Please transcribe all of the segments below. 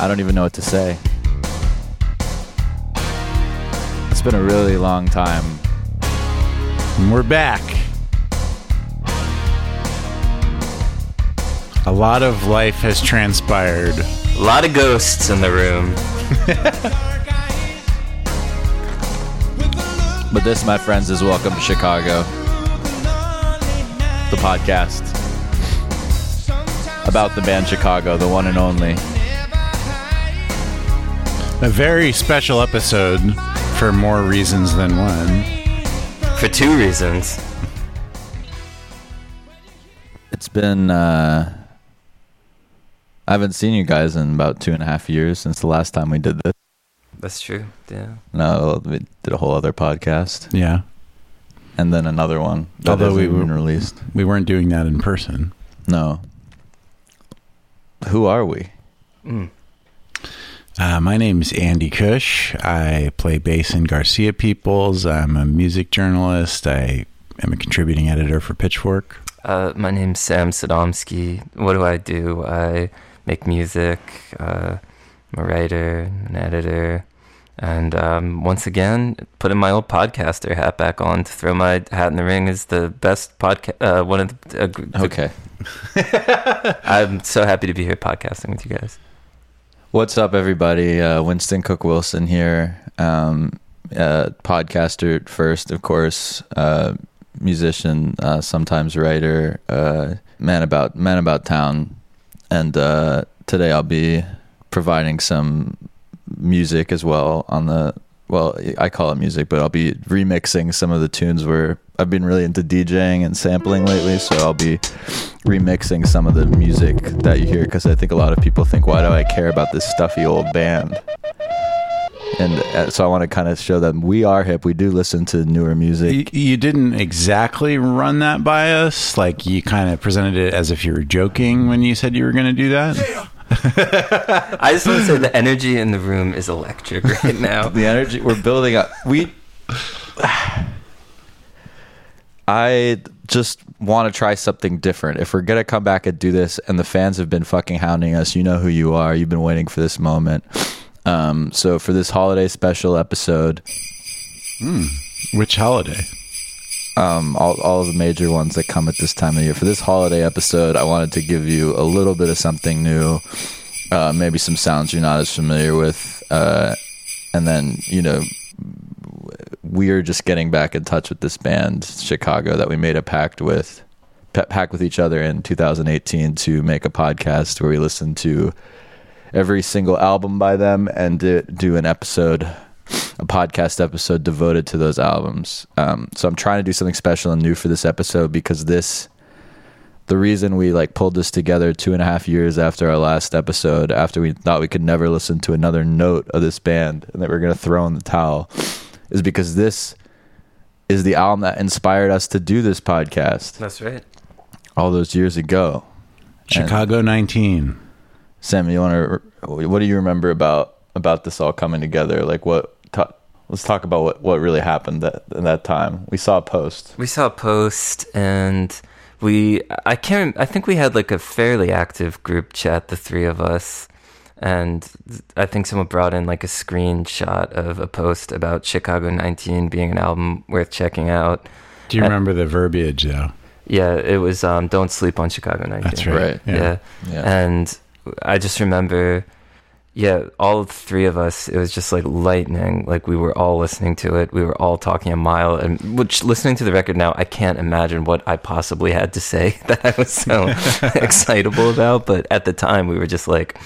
I don't even know what to say. It's been a really long time. And we're back. A lot of life has transpired. A lot of ghosts in the room. But this, my friends, is Welcome to Chicago, the podcast about the band Chicago, the one and only. A very special episode for more reasons than one. For two reasons. It's been, uh, I haven't seen you guys in about two and a half years since the last time we did this. That's true. Yeah. No, we did a whole other podcast Yeah. and then another one that Although we hasn't were- released. We weren't doing that in person. No. Who are we? Mm. Uh, my name is Andy Cush. I play bass in Garcia Peoples. I'm a music journalist. I am a contributing editor for Pitchfork. Uh, my name's Sam Sodomsky. What do I do? I make music. Uh, I'm a writer, an editor, and um, once again, putting my old podcaster hat back on to throw my hat in the ring is the best podcast. Uh, one of the, uh, the- Okay. I'm so happy to be here podcasting with you guys. What's up, everybody? Uh, Winston Cook Wilson here. Um, uh, podcaster first, of course. Uh, musician, uh, sometimes writer. Uh, man about man about town. And uh, today I'll be providing some music as well on the. Well, I call it music, but I'll be remixing some of the tunes where I've been really into DJing and sampling lately. So I'll be remixing some of the music that you hear because I think a lot of people think, why do I care about this stuffy old band? And uh, so I want to kind of show them we are hip. We do listen to newer music. you didn't exactly run that by us. Like you kind of presented it as if you were joking when you said you were going to do that. I just want to say the energy in the room is electric right now. The energy we're building up. We. I just want to try something different. If we're gonna come back and do this, and the fans have been fucking hounding us, you know who you are. You've been waiting for this moment. Um, so for this holiday special episode, Which holiday? Um, all, all the major ones that come at this time of year. For this holiday episode, I wanted to give you a little bit of something new, uh, maybe some sounds you're not as familiar with, uh, and then you know we're just getting back in touch with this band, Chicago, that we made a pact with, pa- pact with each other in 2018 to make a podcast where we listen to every single album by them and do, do an episode a podcast episode devoted to those albums. Um, so I'm trying to do something special and new for this episode because this, the reason we like pulled this together two and a half years after our last episode, after we thought we could never listen to another note of this band and that we are going to throw in the towel, is because this is the album that inspired us to do this podcast That's right. all those years ago. Chicago 19. Sam, you want to? What do you remember about about this all coming together? Like what? Ta- let's talk about what what really happened that in that time. We saw a post. We saw a post and we I can't I think we had like a fairly active group chat the three of us and I think someone brought in like a screenshot of a post about Chicago 19 being an album worth checking out. Do you Uh, remember the verbiage though? Yeah, it was um don't sleep on Chicago 19. That's right. Right. Yeah. Yeah. And I just remember, yeah, all three of us, it was just like lightning. Like we were all listening to it. We were all talking a mile. And which, listening to the record now, I can't imagine what I possibly had to say that I was so excitable about. But at the time, we were just like,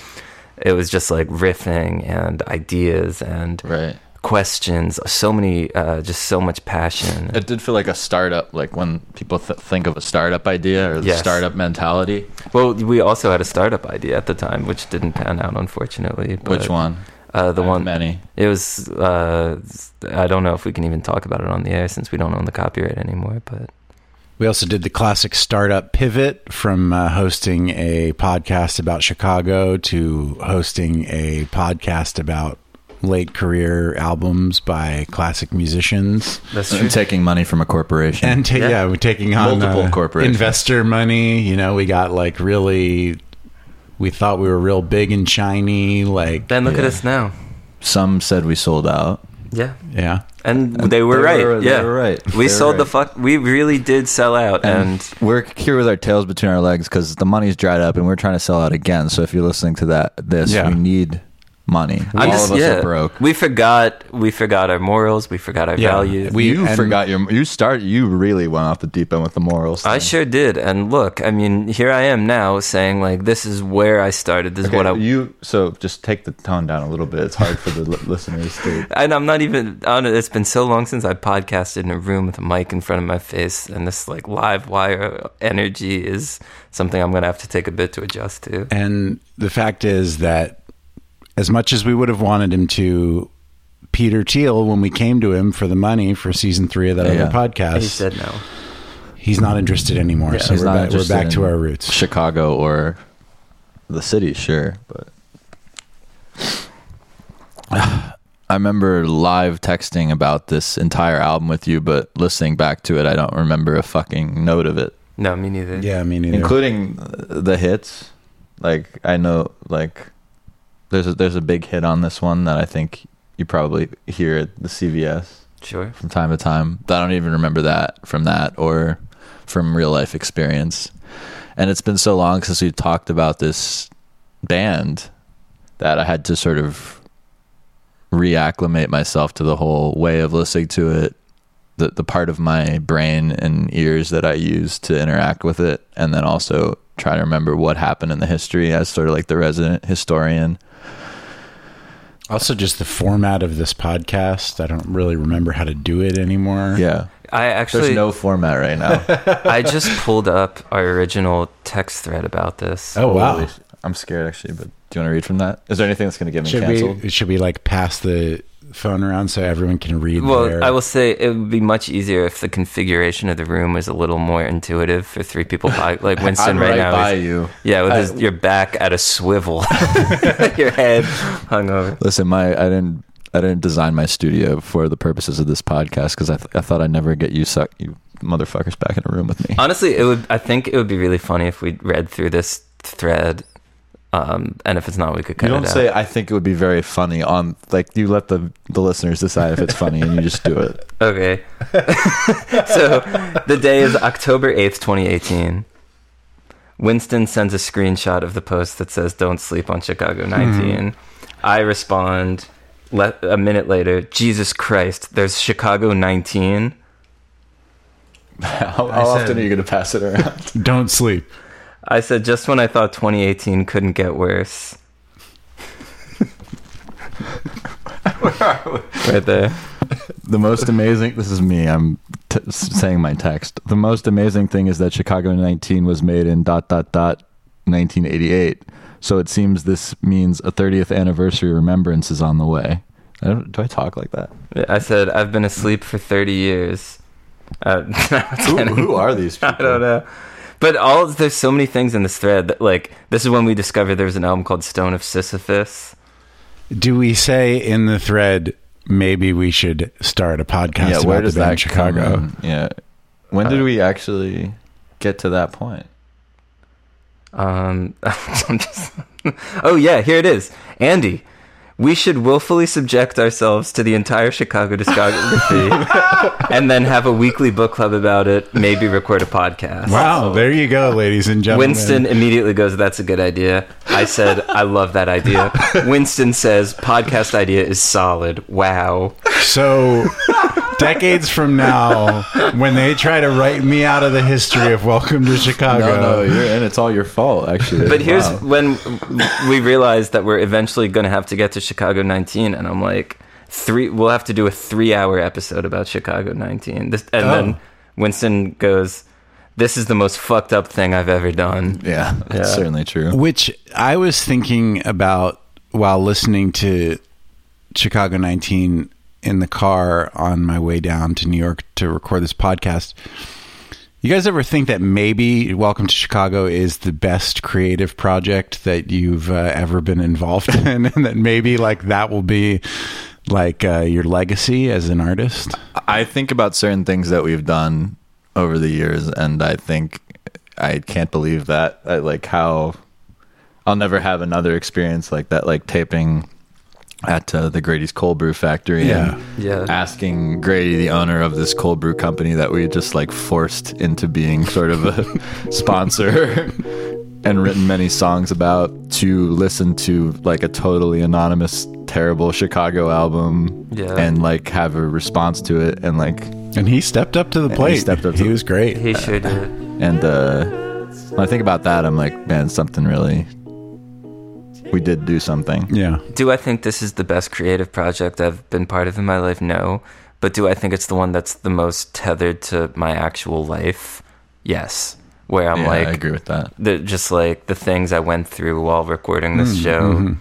it was just like riffing and ideas and right. Questions. So many, uh, just so much passion. It did feel like a startup, like when people th- think of a startup idea or the Yes. startup mentality. Well, we also had a startup idea at the time, which didn't pan out, unfortunately. Which one? Uh, the one Many. It was. Uh, I don't know if we can even talk about it on the air since we don't own the copyright anymore. But We also did the classic startup pivot from uh, hosting a podcast about Chicago to hosting a podcast about late career albums by classic musicians. that's And taking money from a corporation. And ta- Yeah. yeah. we're taking on Multiple uh, corporations. investor money. You know, we got like really, we thought we were real big and shiny. Like, Then look at us now. Some said we sold out. Yeah. yeah, And, they were they right. were- they yeah. were right. We They were sold the fuck. We really did sell out. And, And, we're here with our tails between our legs because the money's dried up and we're trying to sell out again. So if you're listening to that, this Yeah. we need money. I'm All just, of us yeah, are broke. We forgot. We forgot our morals. We forgot our Yeah. values. We- you forgot your. You start. You really went off the deep end with the morals. I sure did. And look, I mean, here I am now saying like, this is where I started. This Okay, is what I. you so just take the tone down a little bit. It's hard for the listeners to. and I'm not even on it. It's been so long since I podcasted in a room with a mic in front of my face, and this like live wire energy is something I'm gonna have to take a bit to adjust to. and the fact is that as much as we would have wanted him to, Peter Thiel, when we came to him for the money for season three of that Yeah. other podcast, He said no. he's not interested anymore. so we're not back, we're back to our roots. Chicago or the city, sure, but I remember live texting about this entire album with you, but listening back to it, I don't remember a fucking note of it, No, me neither. Yeah, me neither. including the hits. Like I know, like there's a, there's a big hit on this one that I think you probably hear at the CVS Sure. from time to time. But I don't even remember that from that or from real life experience. And it's been so long since we talked about this band that I had to sort of reacclimate myself to the whole way of listening to it, the the part of my brain and ears that I use to interact with it, and then also try to remember what happened in the history as sort of like the resident historian. Also, just the format of this podcast. I don't really remember how to do it anymore. Yeah. I actually. There's no format right now. I just pulled up our original text thread about this. Oh wow. Holy I'm scared actually, but do you want to read from that? Is there anything that's going to get me Should canceled? we should we like pass the phone around so everyone can read? Well, their- I will say it would be much easier if the configuration of the room was a little more intuitive for three people. By, like Winston I'm right, right now, by you. yeah, with I- his, your back at a swivel, your head hung over. Listen, my I didn't I didn't design my studio for the purposes of this podcast because I, th- I thought I'd never get you suck you motherfuckers back in a room with me. Honestly, it would. I think it would be really funny if we read through this thread, um, and if it's not, we could cut You don't it out. say I think it would be very funny on like you let the the listeners decide if it's funny and you just do it. Okay. so the day is October 8th, 2018. Winston sends a screenshot of the post that says, Don't sleep on Chicago 19. I respond le- a minute later, Jesus Christ, there's Chicago 19. How, how said- often are you going to pass it around? don't sleep. I said, Just when I thought 2018 couldn't get worse. right there. the most amazing this is me i'm t- saying my text the most amazing thing is that chicago 19 was made in dot dot dot 1988 so it seems this means a 30th anniversary remembrance is on the way I don't, do i talk like that I said, I've been asleep for 30 years. Uh, who, who are these people I don't know. But all there's so many things in this thread that like this is when we discovered there was an album called Stone of Sisyphus. Do we say in the thread maybe we should start a podcast yeah about where the band that Chicago? in? yeah when did we actually get to that point Um, I'm just, oh yeah, here it is, Andy. We should willfully subject ourselves to the entire Chicago discography, and then have a weekly book club about it. Maybe record a podcast. Wow, there you go, ladies and gentlemen. Winston immediately goes, "That's a good idea." I said, "I love that idea." Winston says, "Podcast idea is solid." Wow. So, decades from now, when they try to write me out of the history of Welcome to Chicago, no no you're and it's all your fault actually But here's when we realized that we're eventually going to have to get to Chicago 19, and I'm like, three. We'll have to do a three-hour episode about Chicago 19. This, and Oh. then Winston goes, "This is the most fucked up thing I've ever done." yeah that's Yeah. certainly true which I was thinking about while listening to Chicago 19 in the car on my way down to New York to record this podcast. You guys ever think that maybe Welcome to Chicago is the best creative project that you've uh, ever been involved in, and that maybe like that will be like uh, your legacy as an artist? I think about certain things that we've done over the years, and I think I can't believe that. Like how I'll never have another experience like that, like taping at uh, the Grady's Cold Brew Factory. Yeah. and Yeah. Asking Grady, the owner of this cold brew company that we just like forced into being sort of a sponsor and written many songs about, to listen to like a totally anonymous, terrible Chicago album Yeah. and like have a response to it and like And he stepped up to the he plate. stepped up he to- was great. He sure did. and uh when I think about that I'm like, man, something really we did do something. yeah. Do I think this is the best creative project I've been part of in my life? No. But do I think it's the one that's the most tethered to my actual life? Yes. Where I'm Yeah, like, I agree with that. the just like the things I went through while recording this Mm, show, mhm.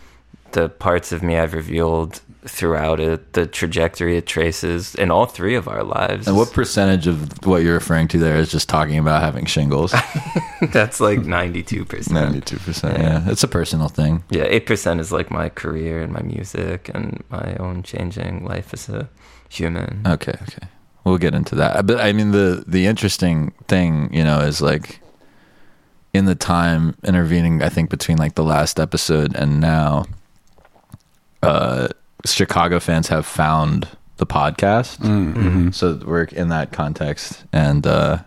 the parts of me I've revealed throughout it, the trajectory it traces in all three of our lives. And what percentage of what you're referring to there is just talking about having shingles? That's like 92%. Ninety-two percent. Yeah. Yeah, it's a personal thing. Yeah, 8% is like my career and my music and my own changing life as a human. Okay, okay. We'll get into that. But I mean the the interesting thing, you know, is like in the time intervening I think between like the last episode and now Chicago fans have found the podcast. Mm-hmm. So we're in that context and uh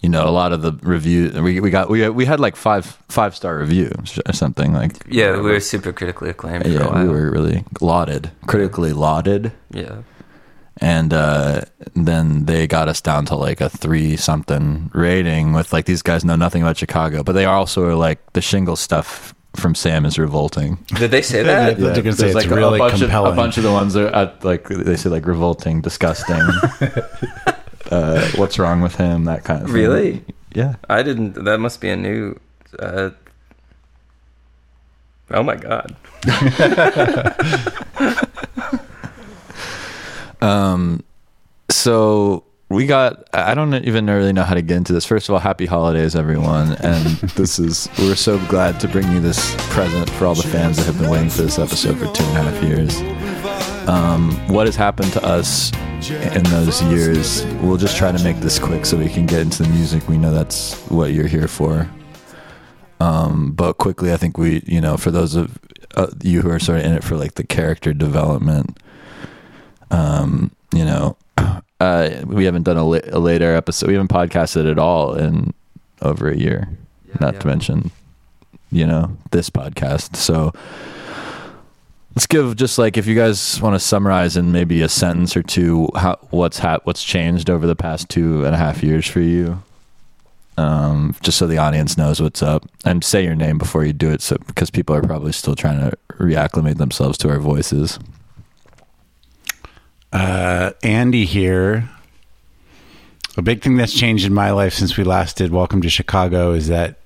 you know, a lot of the review we we got we we had like five five star reviews or something like Yeah, we were super critically acclaimed for a yeah, while. we were really lauded, critically lauded. yeah. and uh, then they got us down to like a three something rating with like these guys know nothing about Chicago, but they also are like the shingle stuff from Sam is revolting. Did they say Yeah, that? They're gonna say There's, it's like really a bunch compelling. Of, a bunch of the ones are at, like they say like revolting, disgusting. uh, what's wrong with him? That kind of thing. Really? Yeah. I didn't. That must be a new. Uh, oh my god. Um, so we got. I don't even really know how to get into this. First of all, happy holidays, everyone! And this is we're so glad to bring you this present for all the fans that have been waiting for this episode for two and a half years. Um, what has happened to us in those years? We'll just try to make this quick so we can get into the music. We know that's what you're here for. Um, but quickly, I think we, you know, for those of uh, you who are sort of in it for like the character development, um, you know, uh, we haven't done a, la- a later episode. We haven't podcasted at all in over a year. not to mention, you know, this podcast. So let's give just like if you guys want to summarize in maybe a sentence or two how what's hap- what's changed over the past two and a half years for you. Um, just so the audience knows what's up, and say your name before you do it, so because people are probably still trying to reacclimate themselves to our voices. Uh, Andy here. A big thing that's changed in my life since we last did Welcome to Chicago is that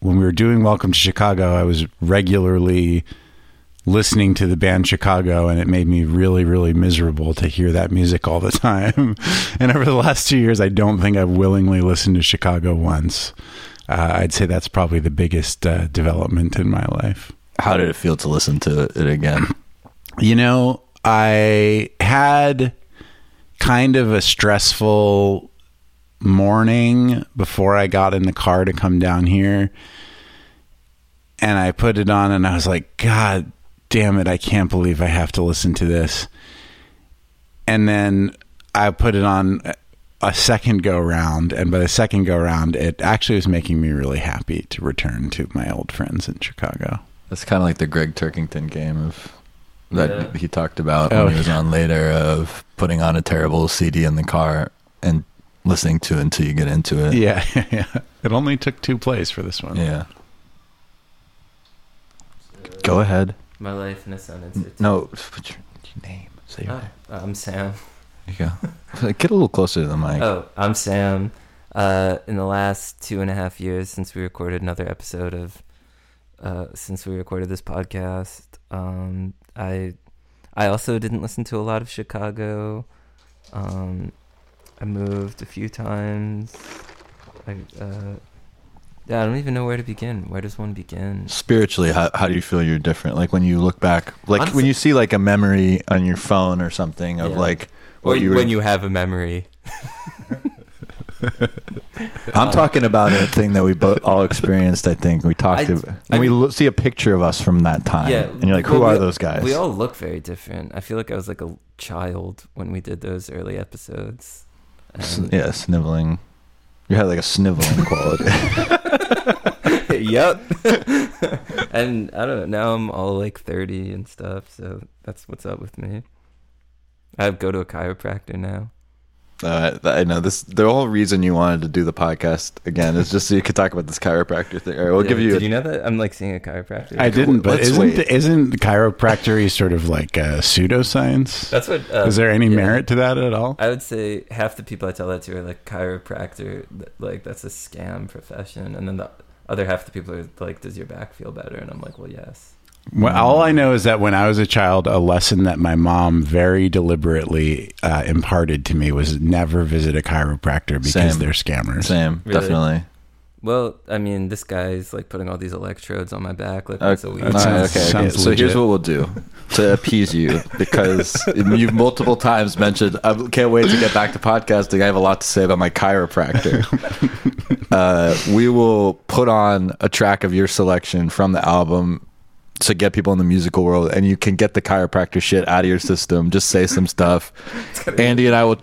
when we were doing Welcome to Chicago, I was regularly listening to the band Chicago, and it made me really, really miserable to hear that music all the time. and over the last two years, I don't think I've willingly listened to Chicago once. Uh, I'd say that's probably the biggest uh, development in my life. How did it feel to listen to it again? You know, I had kind of a stressful morning before I got in the car to come down here. And I put it on and I was like, God damn it, I can't believe I have to listen to this. And then I put it on a second go round. And by the second go round, it actually was making me really happy to return to my old friends in Chicago. That's kind of like the Gregg Turkington game of that Yeah. he talked about Oh, when he was yeah. on later of putting on a terrible CD in the car and listening to it until you get into it. Yeah, yeah. It only took two plays for this one. Yeah. Go ahead. My life in a sentence. It's- No, put your, your name. Say your Oh, name. I'm Sam. There you go. Get a little closer to the mic. Oh, I'm Sam. Uh, in the last two and a half years since we recorded another episode of, uh, since we recorded this podcast, um, I, I also didn't listen to a lot of Chicago. Um, I moved a few times. I, uh, yeah, I don't even know where to begin. Where does one begin? Spiritually, how, how do you feel you're different? Like when you look back, like Honestly- when you see like a memory on your phone or something of Yeah. like Or you were, when you have a memory. I'm talking about a thing that we both all experienced. I think we talked, I- about, I- and we lo- see a picture of us from that time, Yeah, and you're like, "Who are we- those guys?" We all look very different. I feel like I was like a child when we did those early episodes. Yeah, sniveling. You had like a sniveling quality. yep. and I don't know. Now I'm all like 30 and stuff. So that's what's up with me. I go to a chiropractor now. Uh, I know this. The whole reason you wanted to do the podcast again is just so you could talk about this chiropractor thing. All right, we'll Yeah, give you. Did you know that I'm like seeing a chiropractor? I didn't, but Let's isn't wait. isn't chiropractic sort of like a pseudoscience? That's what. Uh, Is there any yeah. merit to that at all? I would say half the people I tell that to are like chiropractor, like that's a scam profession, and then the other half of the people are like, "Does your back feel better?" And I'm like, "Well, yes." Well, all I know is that when I was a child, a lesson that my mom very deliberately uh, imparted to me was never visit a chiropractor because Same. they're scammers. Same, Really? definitely. Well, I mean, this guy's like putting all these electrodes on my back like Okay, once a week. all That right, sounds- okay, okay. sounds So here's legit. what we'll do to appease you because you've multiple times mentioned. I can't wait to get back to podcasting. I have a lot to say about my chiropractor. uh, we will put on a track of your selection from the album to get people in the musical world, and you can get the chiropractor shit out of your system. Just say some stuff. Andy and I will.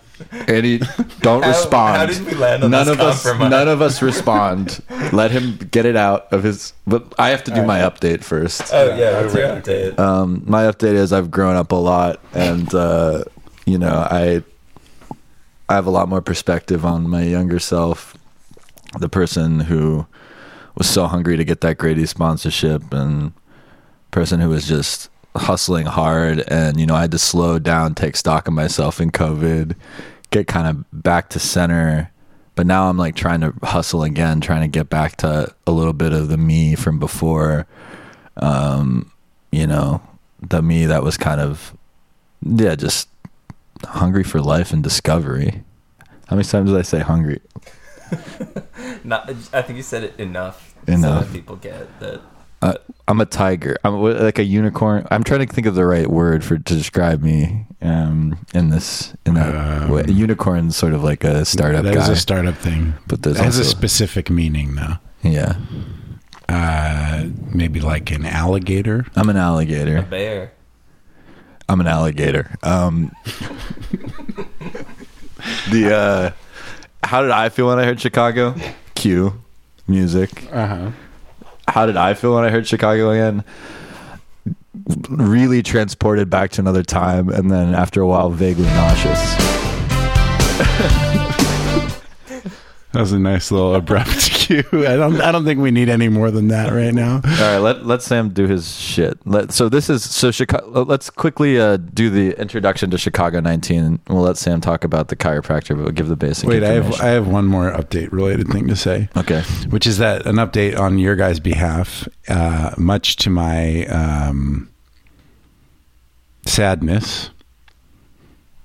Andy, don't How- respond. how did we land on none this of us. None of us respond. Let him get it out of his. But I have to do my update first. Oh yeah, what's your update? Um, my update is I've grown up a lot, and uh, you know I I have a lot more perspective on my younger self, the person who was so hungry to get that Grady sponsorship, and person who was just hustling hard, and you know I had to slow down, take stock of myself in COVID, get kind of back to center. But now I'm like trying to hustle again, trying to get back to a little bit of the me from before. Um, you know, the me that was kind of, yeah, just hungry for life and discovery. How many times did I say hungry? Not, I think you said it enough, Enough. so people get that. Uh, I'm a tiger. I'm like a unicorn. I'm trying to think of the right word for to describe me um, in this in that Um, way. A unicorn's sort of like a startup That guy, is a startup thing. but there's It has a specific meaning, though. yeah. Uh, maybe like an alligator. I'm an alligator. A alligator. bear. I'm an alligator. Um, the uh, how did I feel when I heard Chicago? Q music. Uh huh. How did I feel when I heard Chicago again? Really transported back to another time, and then after a while, vaguely nauseous. That was a nice little abrupt cue. I don't. I don't think we need any more than that right now. All right, let let Sam do his shit. Let, so this is so Chicago. Let's quickly uh, do the introduction to Chicago 19. and We'll let Sam talk about the chiropractor, but we'll give the basic. Wait, I have. I have one more update related thing to say. okay. which is that an update on your guys' behalf, uh, much to my um, sadness,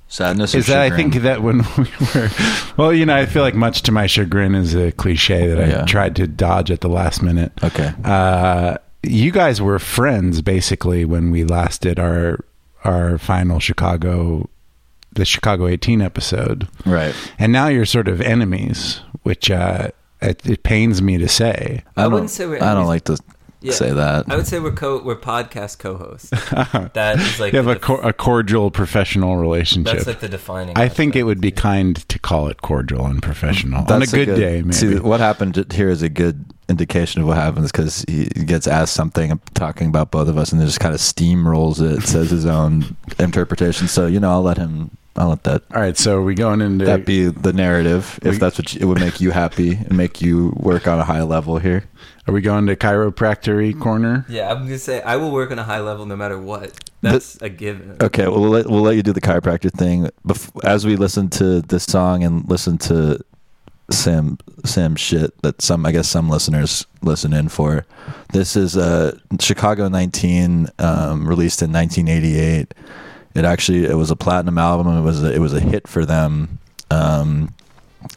Sadness or is that I think that when we were, well, you know, I feel like much to my chagrin is a cliche that I Yeah. tried to dodge at the last minute. Okay. Uh, you guys were friends basically when we last did our our final Chicago, the Chicago 18 episode, Right. and now you're sort of enemies, which uh, it, it pains me to say. I don't- wouldn't say we're I don't like to Yeah. say that. I would say we're co we're podcast co-hosts. that is like you have a, def- cor- a cordial professional relationship. that's like the defining. I think it would be kind to call it cordial and professional on a That's good, day. Maybe. See, what happened here is a good indication of what happens because he gets asked something I'm talking about both of us and then just kind of steamrolls it, says his own interpretation. So you know, I'll let him. I'll let that All right, so are we going into that be the narrative if We- that's what you, it would make you happy and make you work on a high level here. Are we going to chiropractory corner? Yeah, I'm gonna say I will work on a high level no matter what. That's a given. Okay, well, we'll let, we'll let you do the chiropractor thing. Bef- as we listen to this song and listen to Sam Sam shit that some I guess some listeners listen in for. This is uh, Chicago 19, um, released in 1988. It actually it was a platinum album. It was a, it was a hit for them. Um,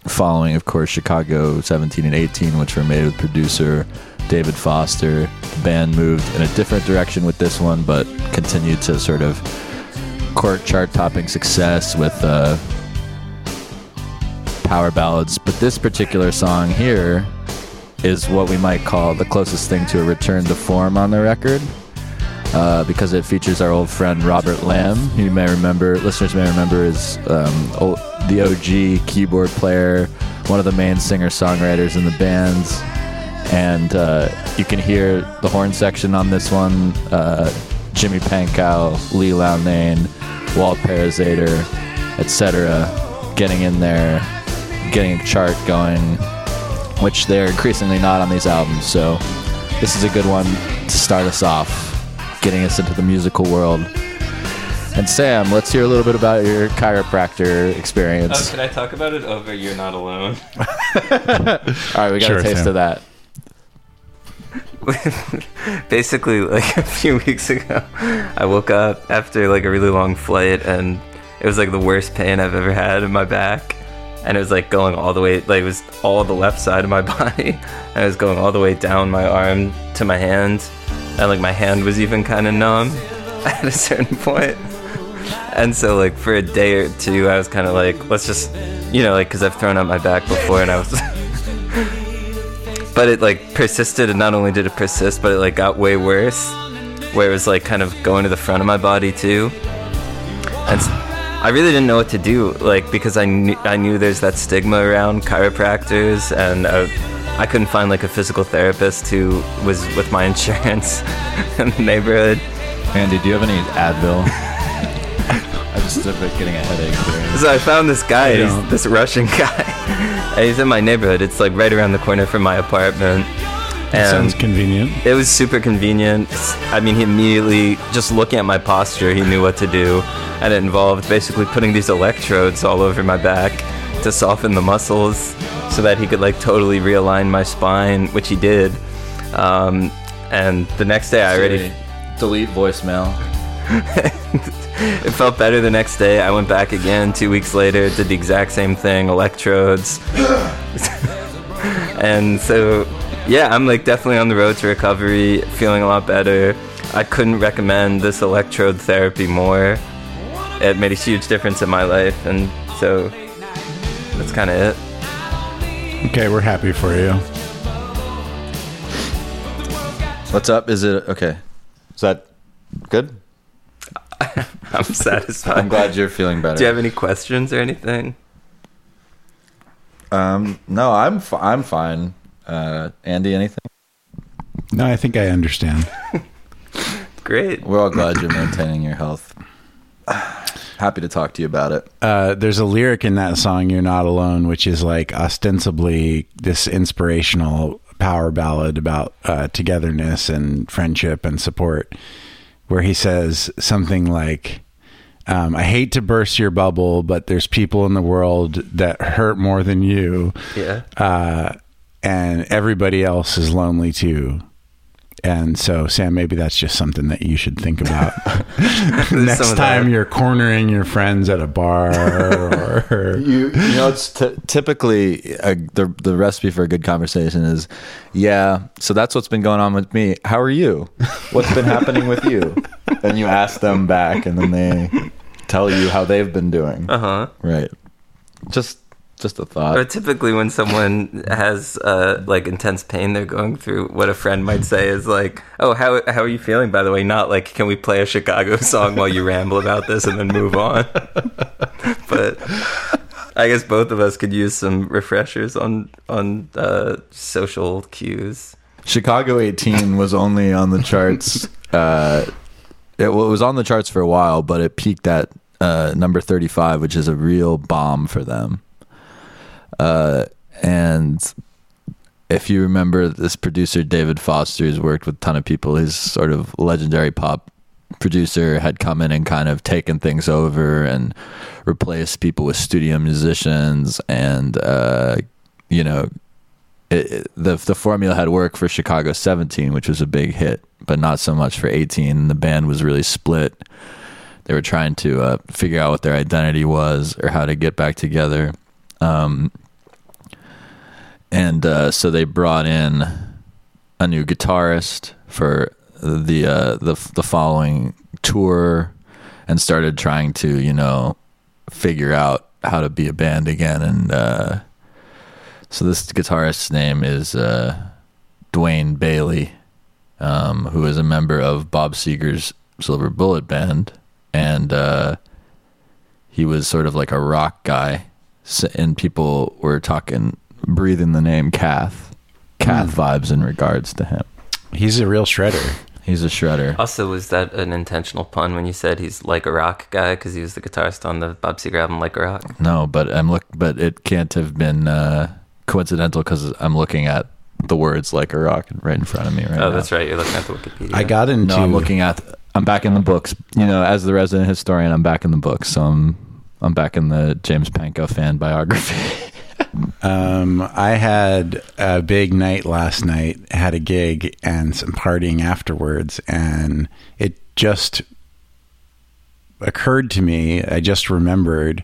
following, of course, Chicago 17 and 18, which were made with producer David Foster. The band moved in a different direction with this one, but continued to sort of court chart topping success with uh, power ballads, but this particular song here is what we might call the closest thing to a return to form on the record. Uh, because it features our old friend Robert Lamm, who you may remember, listeners may remember, is um, the OG keyboard player, one of the main singer songwriters in the bands. And uh, you can hear the horn section on this one uh, Jimmy Pankow, Lee Loughnane, Walt Parazaider, etc., getting in there, getting a chart going, which they're increasingly not on these albums. So this is a good one to start us off, getting us into the musical world. And Sam, let's hear a little bit about your chiropractor experience. Oh, can I talk about it oh, over You're Not Alone? All right, we got Sure, a taste Sam. of that. Basically, like a few weeks ago, I woke up after like a really long flight, and it was like the worst pain I've ever had in my back. And it was like going all the way, like it was all the left side of my body. And it was going all the way down my arm to my hand. And like my hand was even kind of numb at a certain point. And so, like, for a day or two, I was kind of like, let's just, you know, like, because I've thrown out my back before and I was. but it like persisted and not only did it persist but it like got way worse where it was like kind of going to the front of my body too and I really didn't know what to do like because i knew i knew there's that stigma around chiropractors and uh, i couldn't find like a physical therapist who was with my insurance in the neighborhood Andy, do you have any Advil? I just started getting a headache here. So I found this guy, he's this Russian guy, and he's in my neighborhood. It's like right around the corner from my apartment. And Sounds convenient. It was super convenient. I mean, he immediately, just looking at my posture, he knew what to do. And it involved basically putting these electrodes all over my back to soften the muscles so that he could like totally realign my spine, which he did. Um, and the next day I already, delete voicemail. it felt better the next day. I went back again two weeks later, did the exact same thing, electrodes. and so, yeah, I'm like definitely on the road to recovery, feeling a lot better. I couldn't recommend this electrode therapy more. It made a huge difference in my life, and so that's kind of it. Okay, we're happy for you. What's up? Is it okay? Is that good? I'm satisfied. I'm glad you're feeling better. Do you have any questions or anything? um, no, I'm f- I'm fine. Uh, Andy, anything? No, I think I understand. Great. We're all glad you're maintaining your health. Happy to talk to you about it. Uh, there's a lyric in that song "You're Not Alone," which is like ostensibly this inspirational power ballad about uh, togetherness and friendship and support, where he says something like, um, "I hate to burst your bubble, but there's people in the world that hurt more than you, Yeah. uh, and everybody else is lonely too." And so, Sam, maybe that's just something that you should think about next time that. you're cornering your friends at a bar or You, you know, it's t- typically uh the the recipe for a good conversation is, yeah. So that's what's been going on with me. How are you? What's been happening with you? And you ask them back, and then they tell you how they've been doing. Uh huh. Right. Just just a thought. Or typically, when someone has uh, like intense pain they're going through, what a friend might say is like, "Oh, how how are you feeling?" By the way, not like, "Can we play a Chicago song while you ramble about this and then move on?" but I guess both of us could use some refreshers on on uh, social cues. Chicago 18 was only on the charts. Uh, it, well, it was on the charts for a while, but it peaked at uh, number 35, which is a real bomb for them. Uh, and if you remember, this producer David Foster has worked with a ton of people. He's sort of legendary pop producer had come in and kind of taken things over and replaced people with studio musicians and uh, you know it, it- the the formula had worked for Chicago 17, which was a big hit, but not so much for 18. The band was really split. They were trying to uh, figure out what their identity was or how to get back together. Um, and uh, so they brought in a new guitarist for the uh, the the following tour and started trying to you know figure out how to be a band again, and uh, so this guitarist's name is uh, DaWayne Bailey, um, who is a member of Bob Seger's Silver Bullet Band, and uh, he was sort of like a rock guy, and people were talking, breathing the name Kath, Kath vibes in regards to him. He's a real shredder. He's a shredder. Also, was that an intentional pun when you said he's like a rock guy because he was the guitarist on the Bob Seger album Like a Rock? No, but I'm look, but it can't have been uh, coincidental because I'm looking at the words like a rock right in front of me right now. Oh, that's right. You're looking at the Wikipedia. I got into. No, I'm looking at. I'm back in the books. You know, as the resident historian, I'm back in the books. So I'm I'm back in the James Pankow fan biography. Um, I had a big night last night. Had a gig and some partying afterwards, and it just occurred to me. I just remembered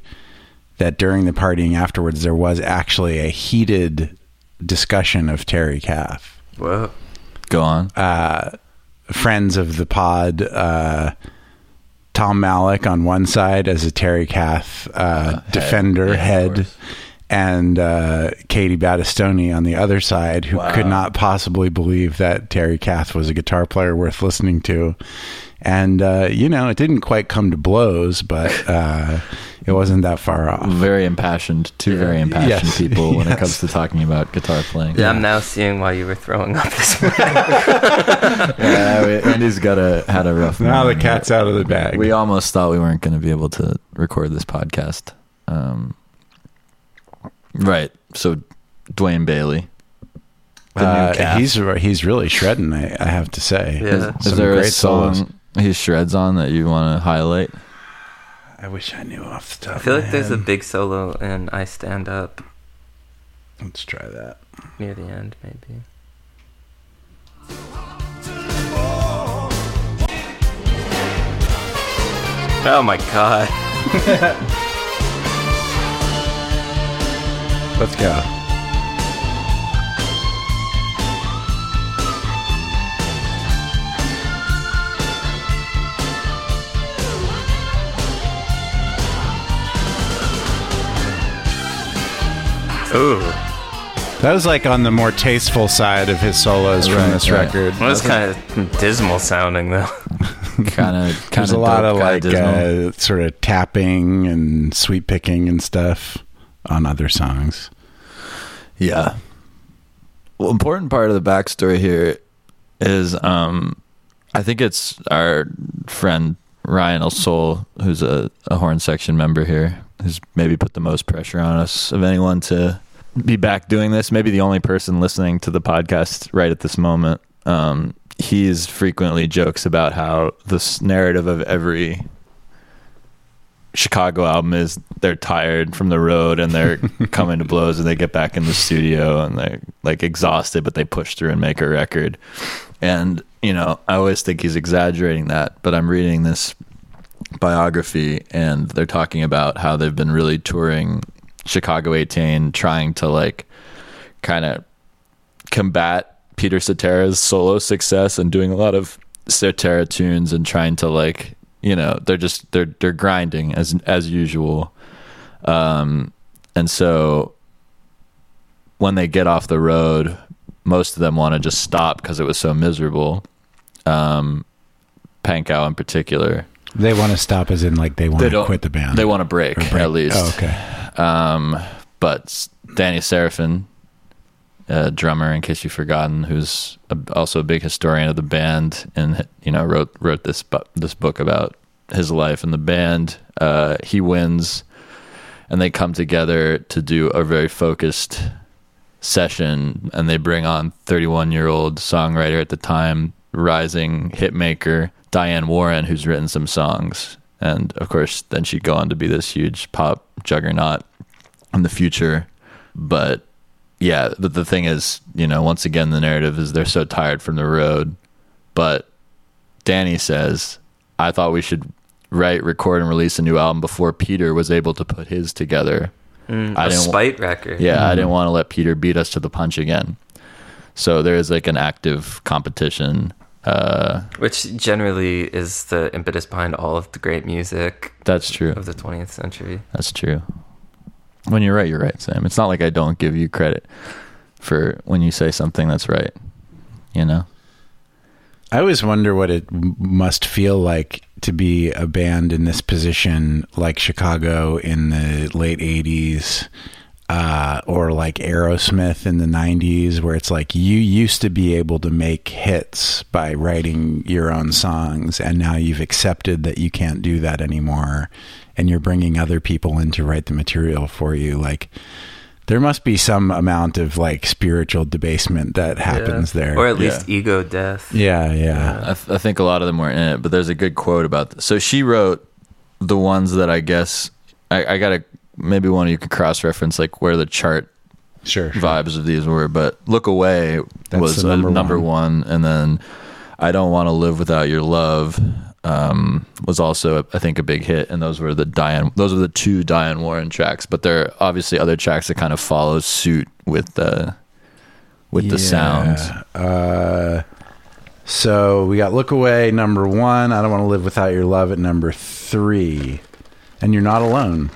that during the partying afterwards, there was actually a heated discussion of Terry Kath. Whoa. Go on. Uh, friends of the pod, uh, Tom Malach on one side as a Terry Kath uh, defender Yeah, head, course. And uh, Katie Battistoni on the other side, who Wow. could not possibly believe that Terry Kath was a guitar player worth listening to. And uh, you know, it didn't quite come to blows, but uh, it wasn't that far off. very impassioned. Two very impassioned Yes. people when it comes to talking about guitar playing. Yeah, I'm now seeing why you were throwing up this morning. yeah, we- Andy's got a had a rough. Now the cat's out of the bag. We almost thought we weren't going to be able to record this podcast. Um, right. So, DaWayne Bailey. Uh, he's he's really shredding. I, I have to say. Yeah. Is Some there a great solos. song he shreds on that you want to highlight? I wish I knew off the top. I feel of like my there's a big solo in I Stand Up Let's try that. near the end, maybe. Oh my god. Let's go. Ooh. That was like on the more tasteful side of his solos from this right. record. Well, it's kind of dismal sounding though. Kind of. kind There's a lot of like uh, sort of tapping and sweep picking and stuff on other songs. Yeah. Well, important part of the backstory here is um, I think it's our friend Ryan Sol, who's a, a horn section member here, who's maybe put the most pressure on us of anyone to be back doing this. Maybe the only person listening to the podcast right at this moment. Um, he's frequently jokes about how this narrative of every Chicago album is they're tired from the road and they're coming to blows and they get back in the studio and they're like exhausted but they push through and make a record. And you know, I always think he's exaggerating that, but I'm reading this biography and they're talking about how they've been really touring Chicago 18 trying to like kind of combat Peter Cetera's solo success and doing a lot of Cetera tunes and trying to like you know they're just they're they're grinding as as usual. Um and so when they get off the road most of them want to just stop because it was so miserable. Um Pankow in particular. They want to stop, as in like they want They to quit the band. they want to break, break- at least. Oh, okay. um, but Danny Seraphine, a drummer, in case you've forgotten, who's a, also a big historian of the band, and you know wrote wrote this bu- this book about his life and the band. Uh, he wins, and they come together to do a very focused session, and they bring on 31 year old songwriter at the time, rising hitmaker Diane Warren, who's written some songs. And of course, then she'd go on to be this huge pop juggernaut in the future. But yeah, but the thing is, you know, once again, the narrative is they're so tired from the road. But Danny says, I thought we should write, record, and release a new album before Peter was able to put his together. Mm, I a didn't- spite record. Yeah, I didn't want to let Peter beat us to the punch again. So there is like an active competition. Uh, Which generally is the impetus behind all of the great music that's true. of the 20th century. That's true. When you're right, you're right, Sam. It's not like I don't give you credit for when you say something that's right. You know? I always wonder what it must feel like to be a band in this position, like Chicago in the late '80s, uh, or like Aerosmith in the '90s, where it's like you used to be able to make hits by writing your own songs, and now you've accepted that you can't do that anymore, and you're bringing other people in to write the material for you, like. There must be some amount of like spiritual debasement that happens Yeah. there. Or at least ego death. yeah, yeah. I, th- I think a lot of them were in it, but there's a good quote about this. So she wrote the ones that I guess I, I got to maybe one of you could cross reference like where the chart Sure. sure. vibes of these were, but Look Away That's was the number number, one. one. and then I Don't Want to Live Without Your Love um, was also I think a big hit, and those were the Diane those are the two Diane Warren tracks, but there are obviously other tracks that kind of follow suit with the with the sound. Uh, so we got Look Away, number one. I Don't Want to Live Without Your Love at number three. And You're Not Alone.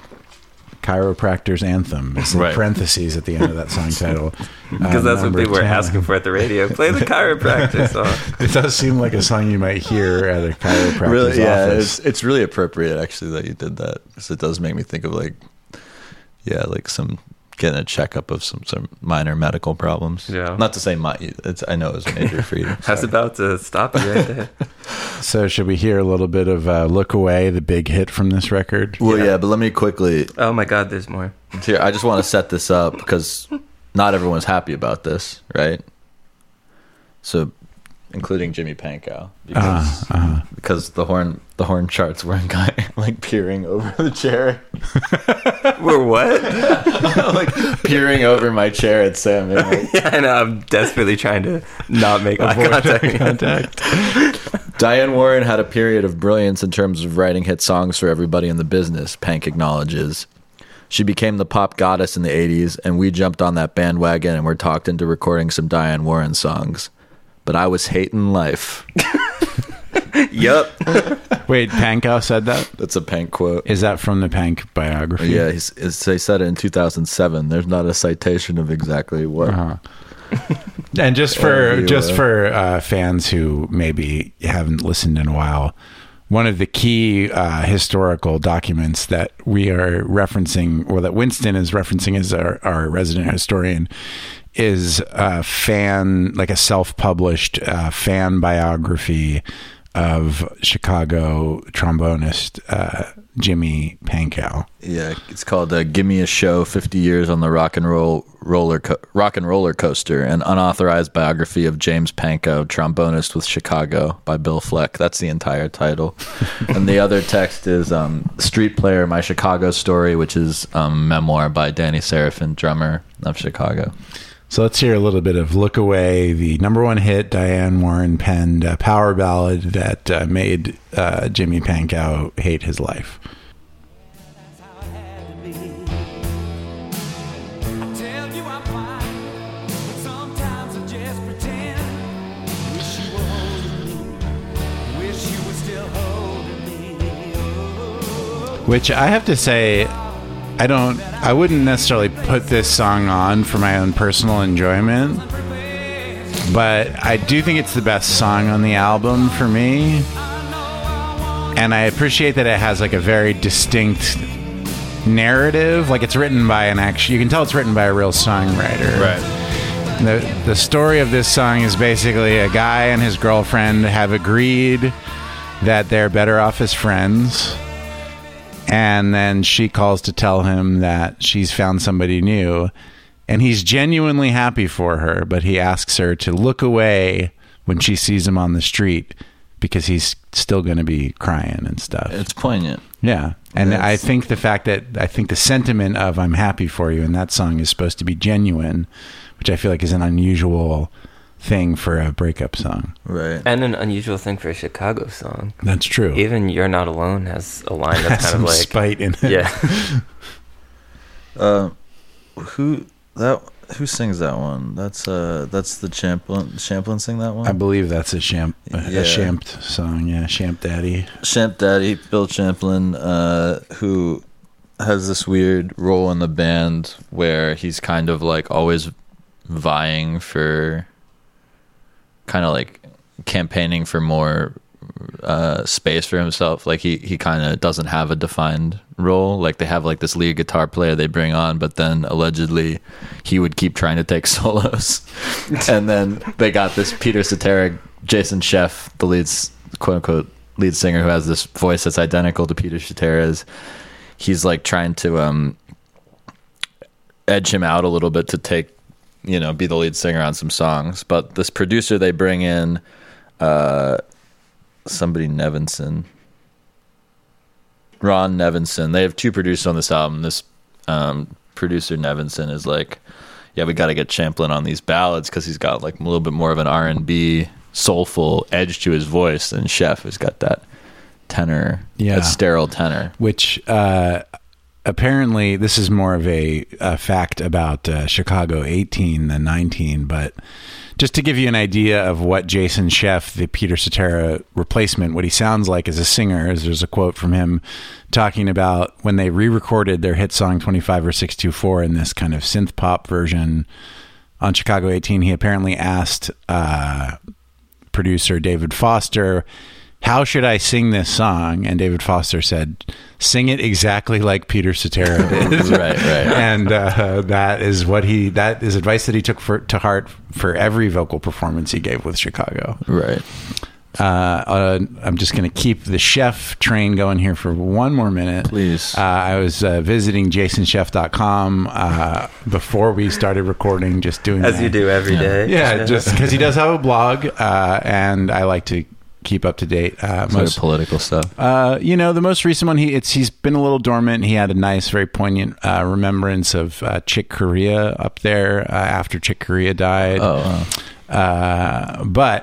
Chiropractor's Anthem. It's in Right. parentheses at the end of that song title. Because that's what people were asking for at the radio. Play the chiropractor song. It does seem like a song you might hear at a chiropractor's Really, yeah, office. it's, it's really appropriate actually that you did that because it does make me think of like, yeah, like some getting a checkup of some some minor medical problems. Yeah. not to say my, it's I know it was major for you. I was about to stop you right there. So should we hear a little bit of uh, Look Away, the big hit from this record? Well, Yeah. yeah, but let me quickly Oh my God, there's more. here. I just want to set this up because not everyone's happy about this, right? So, including Jimmy Pankow, because Uh, uh, because the horn the horn charts were guy like peering over the chair, We're what? like peering over my chair at Sam. and, like, yeah, I know. I'm desperately trying to not make eye contact. Diane Warren had a period of brilliance in terms of writing hit songs for everybody in the business, Pank acknowledges. She became the pop goddess in the 80s, and we jumped on that bandwagon and were talked into recording some Diane Warren songs. But I was hating life. Yup. wait, Pankow said that? That's a Pank quote. Is that from the Pank biography? Yeah, he's, it's, they said it in 2007. There's not a citation of exactly what. Uh-huh. and just for Whatever just for uh, fans who maybe haven't listened in a while, one of the key uh, historical documents that we are referencing, or that Winston is referencing as our, our resident historian, is a fan, like a self-published uh, fan biography of Chicago trombonist uh, Jimmy Pankow. Yeah, it's called uh, "Give Me a Show: 50 Years on the Rock and Roll Roller Co- Rock and Roller Coaster," an unauthorized biography of James Pankow, trombonist with Chicago, by Bill Fleck. That's the entire title. and the other text is um, "Street Player: My Chicago Story," which is um, memoir by Danny Seraphine, drummer of Chicago. So let's hear a little bit of Look Away, the number one hit Diane Warren penned uh, power ballad that uh, made uh, Jimmy Pankow hate his life. That's how it had to be. I tell you I'm fine, but sometimes I just pretend. Wish you were holding me. Wish you were still holding me. Which I have to say, I don't, I wouldn't necessarily put this song on for my own personal enjoyment, but I do think it's the best song on the album for me. And I appreciate that it has like a very distinct narrative. Like it's written by an actual, you can tell it's written by a real songwriter. Right. The, the story of this song is basically a guy and his girlfriend have agreed that they're better off as friends. And then she calls to tell him that she's found somebody new. And he's genuinely happy for her, but he asks her to look away when she sees him on the street because he's still going to be crying and stuff. It's poignant. Yeah. And. I think the fact that I think the sentiment of I'm happy for you in that song is supposed to be genuine, which I feel like is an unusual thing for a breakup song. Right. And an unusual thing for a Chicago song. That's true. Even "You're Not Alone" has a line Has that's kind some of like, spite in it. yeah, Uh, who that? Who sings that one? That's uh, that's the Champlin. Champlin sing that one. I believe that's a champ a, Yeah. a Champt song, yeah, Champ Daddy. Champ Daddy, Bill Champlin, uh, who has this weird role in the band where he's kind of like always vying for kind of like campaigning for more uh, space for himself. Like he he kind of doesn't have a defined role. Like they have like this lead guitar player they bring on, but then allegedly he would keep trying to take solos. and then they got this Peter Cetera, Jason Scheff, the lead's quote unquote lead singer who has this voice that's identical to Peter Cetera's. He's like trying to um edge him out a little bit to take you know be the lead singer on some songs. But this producer they bring in uh somebody Nevison. Ron Nevison. They have two producers on this album. This um producer Nevison is like yeah we got to get champlin on these ballads because he's got like a little bit more of an r&b soulful edge to his voice than Scheff has got that tenor Yeah. that sterile tenor. Which uh, apparently this is more of a, a fact about uh, Chicago 18 than 19, but just to give you an idea of what Jason Scheff, the Peter Cetera replacement, what he sounds like as a singer, is there's a quote from him talking about when they re-recorded their hit song 25 or 624 in this kind of synth pop version on Chicago 18. He apparently asked uh, producer David Foster, "How should I sing this song?" And David Foster said, "Sing it exactly like Peter Cetera did." right right and uh, that is what he that is advice that he took for, to heart for every vocal performance he gave with Chicago. right Uh, uh, I'm just going to keep the Scheff train going here for one more minute. Please. Uh, I was uh, visiting jasonscheff.com uh, before we started recording, just doing As that. you do every day. Yeah, just because he does have a blog, uh, and I like to keep up to date. Uh, Sort of most, political stuff uh, you know, the most recent one, he it's he's been a little dormant. He had a nice, very poignant uh, remembrance of uh, Chick Corea up there uh, after Chick Corea died. oh. Uh, but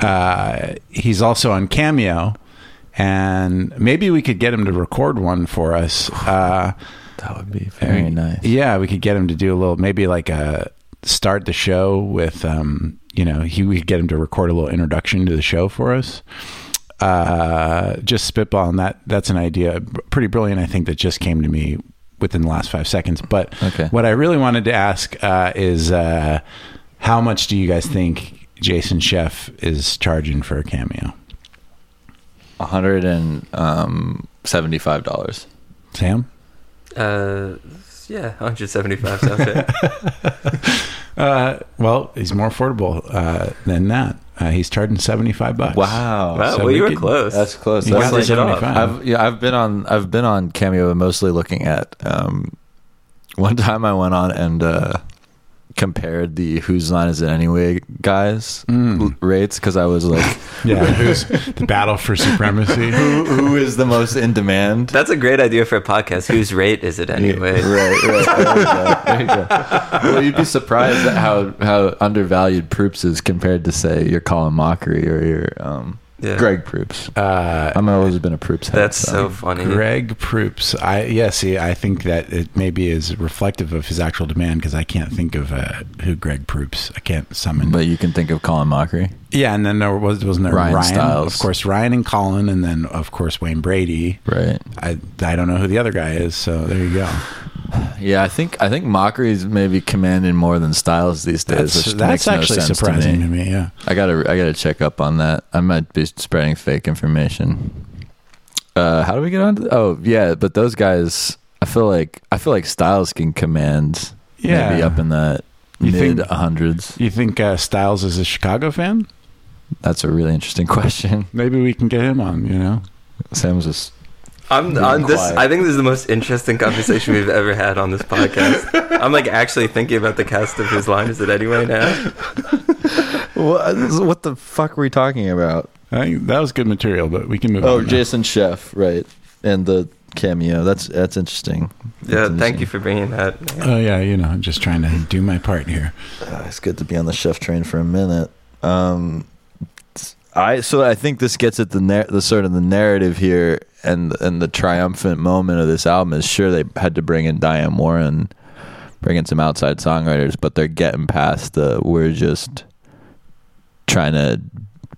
uh, he's also on Cameo, and maybe we could get him to record one for us. Uh, That would be very nice. yeah, we could get him to do a little, maybe like a start the show with, um, you know, he we could get him to record a little introduction to the show for us. Uh, just spitballing that. That's an idea, pretty brilliant. I think that just came to me within the last five seconds. But Okay. what I really wanted to ask uh, is, uh, how much do you guys think Jason Scheff is charging for a cameo? hundred and um, seventy-five dollars. Sam? Uh, yeah, 175 sounds right. Uh, well, he's more affordable uh, than that. Uh, he's charging seventy five bucks. Wow, Wow, So well, we you were could- close. that's close. You That's like, it off. I've yeah, I've been on I've been on Cameo, mostly looking at. Um, one time I went on and uh, compared the "Whose Line Is It Anyway" guys Mm. rates because I was like, Yeah, who's the battle for supremacy? who, "Who is the most in demand?" That's a great idea for a podcast. Whose rate is it anyway? Right, right. There you go. There you go. Well, you'd be surprised at how how undervalued Proops is compared to say your Colin Mochrie or your um, Yeah. Greg Proops. Uh, I'm always been a Proops head. That's so funny. Greg Proops. I yeah. See, I think that it maybe is reflective of his actual demand because I can't think of uh, who Greg Proops. I can't summon. But you can think of Colin Mochrie. yeah, and then there was wasn't there Ryan Ryan, Stiles. of course, Ryan and Colin, and then of course Wayne Brady. Right. I I don't know who the other guy is, so there you go. Yeah, I think I think Mochrie's maybe commanding more than Stiles these days. That's which that's makes no actually sense to surprising me. to me. Yeah. I gotta I gotta check up on that. I might be spreading fake information. Uh, how do we get on? To, oh yeah, but those guys, I feel like I feel like Stiles can command Yeah. maybe up in that You mid think- hundreds. You think uh, Stiles is a Chicago fan? That's a really interesting question. Maybe we can get him on. You know. Sam was just I'm Being on this. I think this is the most interesting conversation we've ever had on this podcast. I'm like actually thinking about the cast of Whose Line Is It Anyway now. what, what the fuck were we talking about? I that was good material, but we can move Oh, on. now. Jason Scheff, right? And the cameo. That's that's interesting. Yeah, That's thank you for bringing that. Oh yeah, you know, I'm just trying to do my part here. Uh, it's good to be on the Scheff train for a minute. Um, I so I think this gets at the nar- the sort of the narrative here and and the triumphant moment of this album is sure they had to bring in Diane Warren, bring in some outside songwriters, but they're getting past the we're just trying to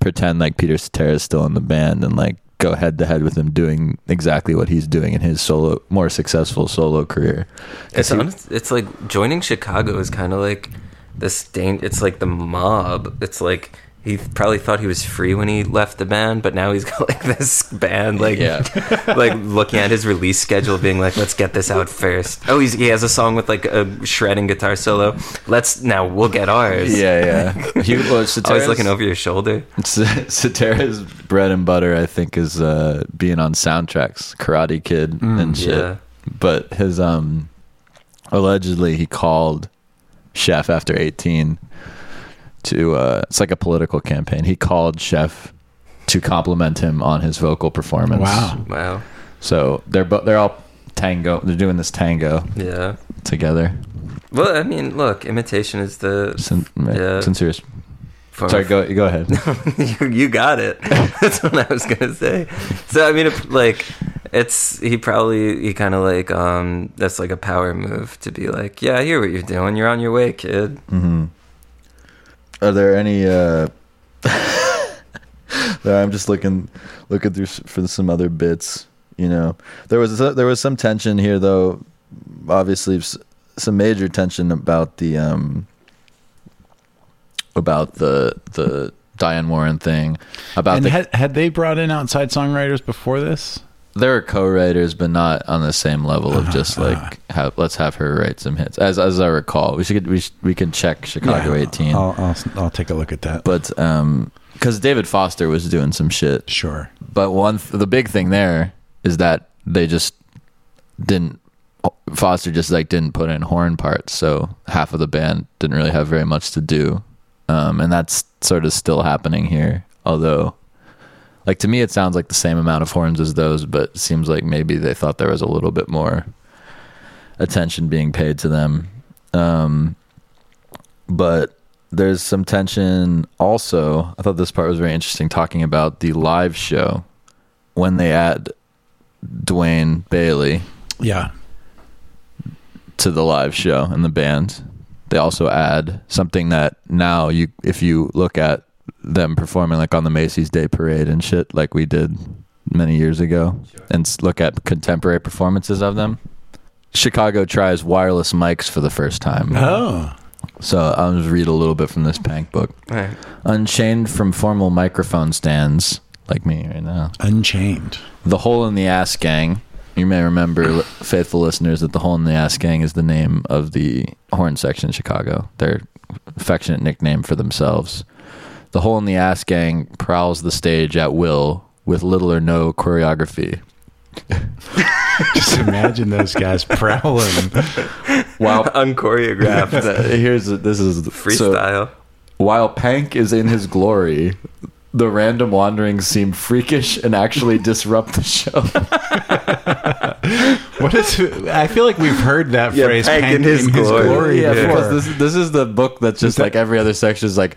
pretend like Peter Cetera is still in the band and like go head to head with him doing exactly what he's doing in his solo, more successful solo career. It's he- honest, it's like joining Chicago is kind of like this dang. It's like the mob. It's like he probably thought he was free when he left the band, but now he's got like this band, like Yeah. like looking at his release schedule, being like, "Let's get this out first. Oh, he's, he has a song with like a shredding guitar solo. Let's now we'll get ours. Yeah, yeah. He was Always looking over your shoulder. Cetera's bread and butter, I think, is uh, being on soundtracks, Karate Kid and shit. yeah. But his um, allegedly he called Scheff after eighteen to uh, it's like a political campaign. He called Scheff to compliment him on his vocal performance. Wow. Wow. So they're bo- they're all tango. They're doing this tango Yeah. together. Well, I mean, look, imitation is the Sin- Yeah. Sincere. form Sorry, of- go go ahead. you, you got it. That's what I was gonna say. So I mean, if, like, it's he probably he kind of like um that's like a power move to be like, yeah, I hear what you're doing. You're on your way, kid. hmm Are there any? uh I'm just looking looking through for some other bits. You know, there was there was some tension here, though. Obviously, some major tension about the um about the the Diane Warren thing. About And the had, had they brought in outside songwriters before this? There are co-writers, but not on the same level of just Uh-huh. like have, let's have her write some hits. As as I recall, we should we should, we can check Chicago Yeah, 18. I'll, I'll, I'll take a look at that. but um because david foster was doing some shit sure. but one th- the big thing there is that they just didn't foster just like didn't put in horn parts so half of the band didn't really have very much to do um and that's sort of still happening here although like to me it sounds like the same amount of horns as those but it seems like maybe they thought there was a little bit more attention being paid to them. Um but there's some tension also. I thought this part was very interesting talking about the live show when they add DaWayne Bailey Yeah. to the live show and the band. They also add something that now you if you look at them performing like on the macy's day parade and shit like we did many years ago and look at contemporary performances of them chicago tries wireless mics for the first time Oh. so i'll just read a little bit from this pank book All right. Unchained from formal microphone stands, like me right now. Unchained. The Hole in the Ass Gang. You may remember, faithful listeners, that the Hole in the Ass Gang is the name of the horn section in Chicago, their affectionate nickname for themselves. The Hole in the Ass Gang prowls the stage at will with little or no choreography. Just imagine those guys prowling. While Unchoreographed here's this is so- freestyle. While Pank is in his glory, the random wanderings seem freakish and actually disrupt the show. What is? I feel like we've heard that Yeah, phrase. Pank "Pank in his glory." yeah, Yeah. because this this is the book that's just that- like every other section is like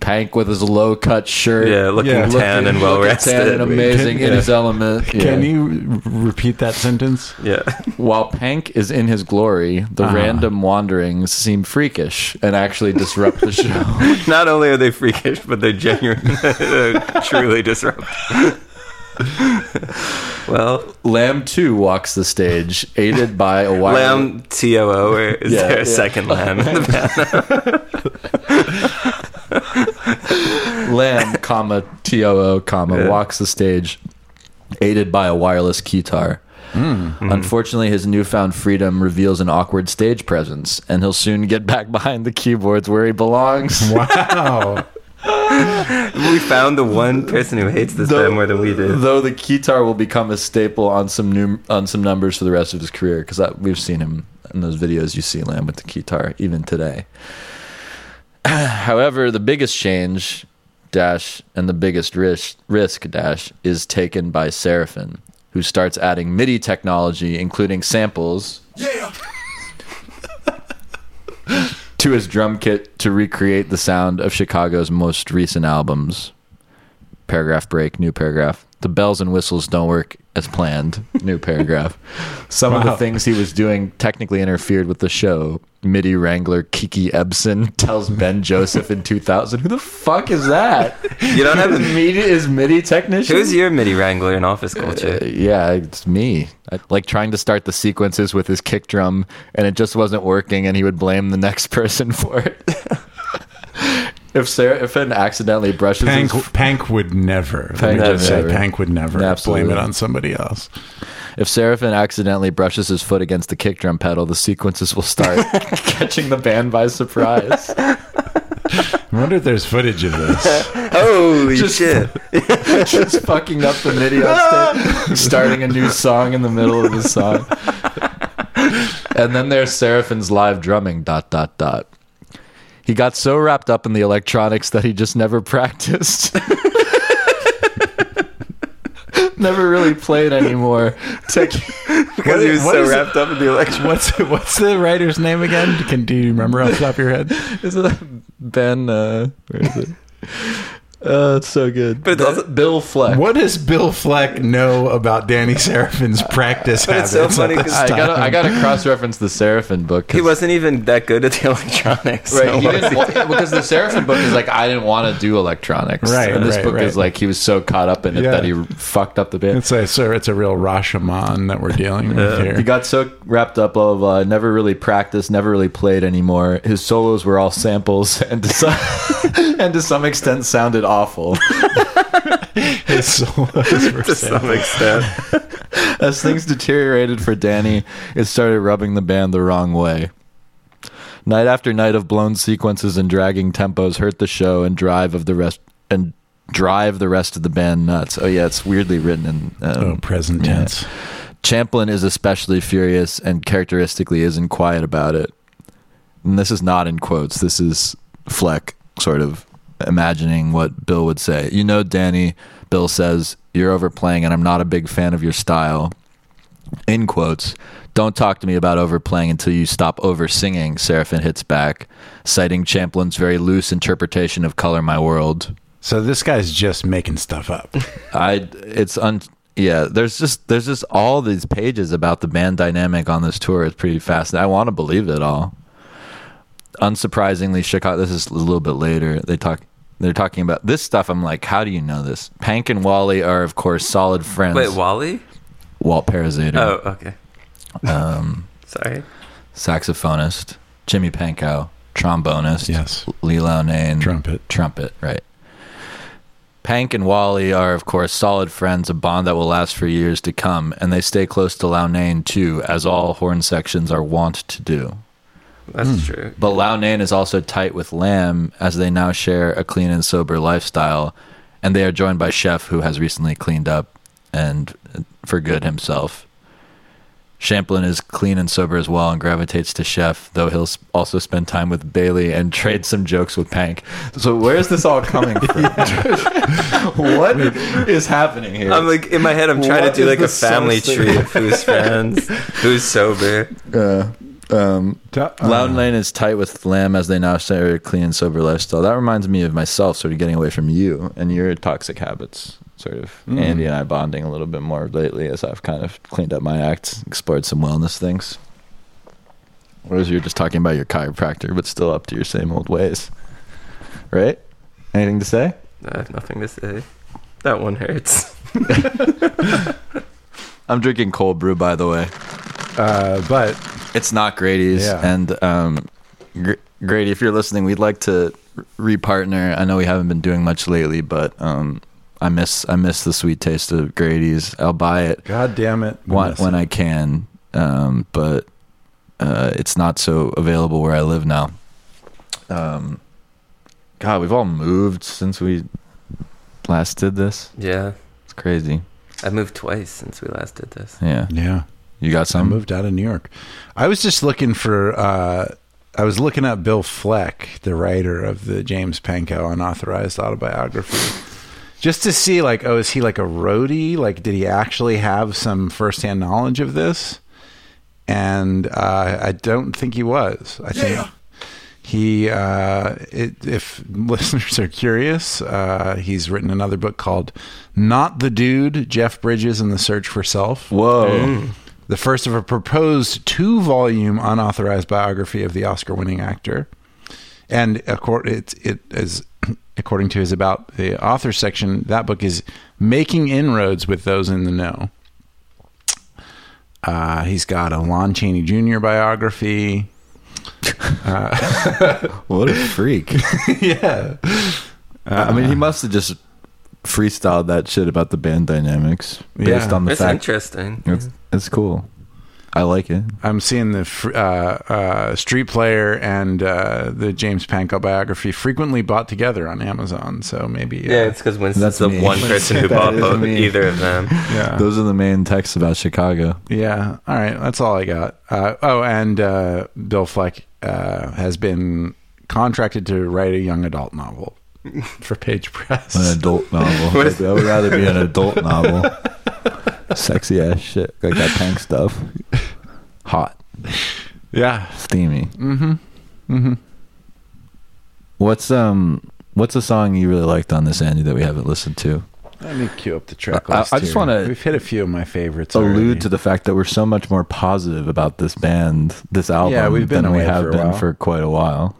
Pank with his low cut shirt. yeah, looking Yeah. tan and well looking rested. tan and amazing in Yeah. his element. Can you repeat that sentence? Yeah. While Pank is in his glory, the Uh-huh. random wanderings seem freakish and actually disrupt the show. Not only are they freakish, but they're genuine, they're truly disruptive. well, Lamm 2 walks the stage, aided by a wire. lamb T O O, or is Yeah, there a yeah. second lamb in the band? Lamm, comma T O O, comma Yeah. walks the stage, aided by a wireless keytar. Hmm. Unfortunately, his newfound freedom reveals an awkward stage presence, and he'll soon get back behind the keyboards where he belongs. Wow. We found the one person who hates this band more than we do. Though the keytar will become a staple on some new on some numbers for the rest of his career, because we've seen him in those videos. You see Lamm with the keytar even today. However, the biggest change dash and the biggest risk risk dash is taken by Seraphine, who starts adding MIDI technology, including samples. to his drum kit to recreate the sound of Chicago's most recent albums. Paragraph break, new paragraph. The bells and whistles don't work as planned. New paragraph. Some of the things he was doing technically interfered with the show. MIDI wrangler Kiki Ebsen tells Ben Joseph in 2000. Who the fuck is that? You don't have a MIDI is MIDI technician. Who's your MIDI wrangler in office culture? Uh, yeah, it's me. I, like trying to start the sequences with his kick drum, and it just wasn't working, and he would blame the next person for it. If Sarah, if an accidentally brushes Pank, his, Pank would never. Let Pank me would just say, never. Pank would never Absolutely. blame it on somebody else. if Seraphine accidentally brushes his foot against the kick drum pedal, the sequences will start catching the band by surprise. I wonder if there's footage of this. Holy Just- shit! just fucking up the MIDI on starting a new song in the middle of the song. And then there's Seraphine's live drumming. Dot dot dot. He got so wrapped up in the electronics that he just never practiced. never really played anymore. Tech- Because he was what so is it? wrapped up in the election. What's what's the writer's name again? Can do you remember off the top of your head? is it Ben? Uh, where is it? Oh, it's so good. But it's Ben- also- Bill Fleck. What does Bill Fleck know about Danny Seraphine's practice But it's habits? so at funny this 'cause I time? gotta, I gotta cross-reference the Seraphine book. 'cause- He wasn't even that good at the electronics. Right, so he was didn't he? wa- because the Seraphine book is like I didn't want to do electronics, Right, And this right, book right. is like he was so caught up in it Yeah. that he fucked up the band. It's a sir, it's a real Rashomon that we're dealing with here. He got so wrapped up, blah blah blah. Never really practiced, never really played anymore. His solos were all samples, and to some, and to some extent sounded awful. His solos were to sad. some extent. As things deteriorated for Danny, it started rubbing the band the wrong way. Night after night of blown sequences and dragging tempos hurt the show and drive of the rest and drive the rest of the band nuts. Oh yeah, it's weirdly written in um, Oh, present yeah. tense. Champlin is especially furious and characteristically isn't quiet about it. And this is not in quotes. This is Fleck sort of imagining what Bill would say. You know, Danny, Bill says, you're overplaying and I'm not a big fan of your style. In quotes, don't talk to me about overplaying until you stop over singing, Seraphine hits back, citing Champlin's very loose interpretation of Color My World. So this guy's just making stuff up. I it's un yeah. There's just there's just all these pages about the band dynamic on this tour. It's pretty fascinating. I want to believe it all. Unsurprisingly, Chicago. This is a little bit later. They talk. They're talking about this stuff. I'm like, how do you know this? Pank and Wally are, of course, solid friends. Wait, Wally? Walt Parazaider, Oh, okay. um, Sorry. saxophonist. Jimmy Pankow, trombonist. Yes. Lee Loughnane, Trumpet. Trumpet, right. Pank and Wally are, of course, solid friends, a bond that will last for years to come, and they stay close to Loughnane too, as all horn sections are wont to do. That's true. But Loughnane is also tight with Lamm, as they now share a clean and sober lifestyle, and they are joined by Scheff, who has recently cleaned up and for good himself. Champlin is clean and sober as well and gravitates to Scheff, though he'll also spend time with Bailey and trade some jokes with Pank. So where's this all coming from? what is happening here? I'm like in my head. I'm trying What to do like a family tree of who's friends, who's sober. uh, um, Uh, Loughnane is tight with Lamm as they now share a clean and sober lifestyle. That reminds me of myself sort of getting away from you and your toxic habits. Sort of Mm. Andy and I bonding a little bit more lately as I've kind of cleaned up my act, explored some wellness things. Whereas you're just talking about your chiropractor, but still up to your same old ways. Right? Anything to say? I have nothing to say. That one hurts. I'm drinking cold brew, by the way. Uh, but It's not Grady's. Yeah. And um, Gr- Grady, if you're listening, we'd like to repartner. I know we haven't been doing much lately, but um, I miss I miss the sweet taste of Grady's. I'll buy it God damn it, when, when it. I can, um, but uh, it's not so available where I live now. Um, God, we've all moved since we last did this. Yeah, It's crazy. I moved twice since we last did this. Yeah, yeah. You got I some. moved out of New York. I was just looking for. Uh, I was looking up Bill Fleck, the writer of the James Pankow unauthorized autobiography, just to see like, oh, is he like a roadie? Like, did he actually have some firsthand knowledge of this? And uh, I don't think he was. I think He, uh, it, if listeners are curious, uh, he's written another book called "Not the Dude: Jeff Bridges and the Search for Self." Whoa. The first of a proposed two-volume unauthorized biography of the Oscar-winning actor. And accord, it, it is according to his about the author section, that book is making inroads with those in the know. Uh, he's got a Lon Chaney Jr. biography. What a freak. yeah, I mean, he must have just freestyled that shit about the band dynamics based Yeah. on the It's fact. interesting. It's, it's cool. I like it. I'm seeing the uh, uh, Street Player and uh, the James Pankow biography frequently bought together on Amazon. So maybe uh, Yeah, it's because Winston's That's the me. one person who bought is both, me. either of them. yeah. Those are the main texts about Chicago. Yeah. All right. That's all I got. Uh, oh, and uh, Bill Fleck uh, has been contracted to write a young adult novel for Page Press. An adult novel. I would rather be an adult novel. Sexy ass shit. Like that tank stuff. Hot. yeah. Steamy. Mm-hmm. Mm-hmm. What's um what's a song you really liked on this Andy that we haven't listened to? Let me cue up the track I- list. I just wanna We've hit a few of my favorites. Allude already. to the fact that we're so much more positive about this band, this album, Yeah, we've been than we have for been while. for quite a while.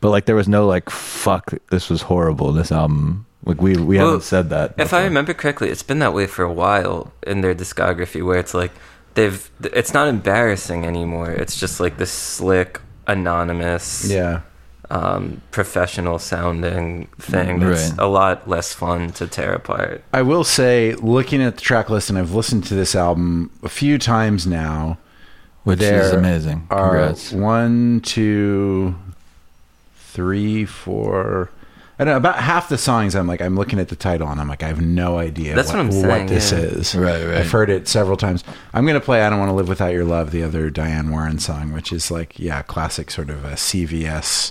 But like there was no like fuck this was horrible, this album. Like we we Well, haven't said that. If before. I remember correctly, it's been that way for a while in their discography, where it's like they've. It's not embarrassing anymore. It's just like this slick, anonymous, Yeah. um, professional sounding thing. That's Right. a lot less fun to tear apart. I will say, looking at the track list, and I've listened to this album a few times now. which there is amazing. Are Congrats. one, two, three, four. I know about half the songs. I'm like, I'm looking at the title, and I'm like, I have no idea That's what I'm saying, what this yeah. is. Right, right. I've heard it several times. I'm gonna play "I Don't Want to Live Without Your Love," the other Diane Warren song, which is like, yeah, classic sort of a CVS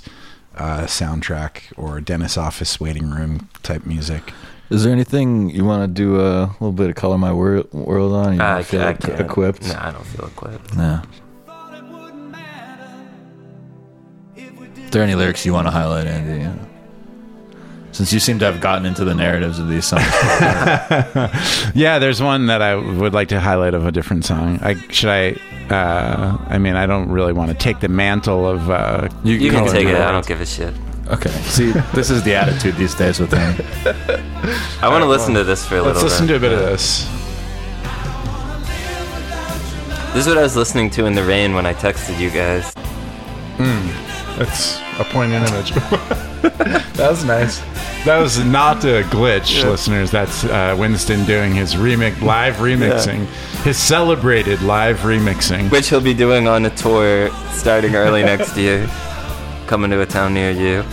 uh, soundtrack or dentist office waiting room type music. Is there anything you want to do a little bit of color my wor- world on? You don't I, feel I can't. equipped? No, I don't feel equipped. No. Thought it wouldn't matter if we did Is there any lyrics you want to highlight, Andy? Yeah. Since you seem to have gotten into the narratives of these songs. Yeah, there's one that I would like to highlight of a different song. I should I. Uh, I mean, I don't really want to take the mantle of. Uh, You, You can Color take it. World. I don't give a shit. Okay. See, this is the attitude these days with him. I want to listen to this for a little. let's listen bit. to a bit of this. This is what I was listening to in the rain when I texted you guys. That's a poignant image. that was nice. That was not a glitch, listeners. That's uh, Winston doing his remix, live remixing, his celebrated live remixing. Which he'll be doing on a tour starting early next year. Coming to a town near you.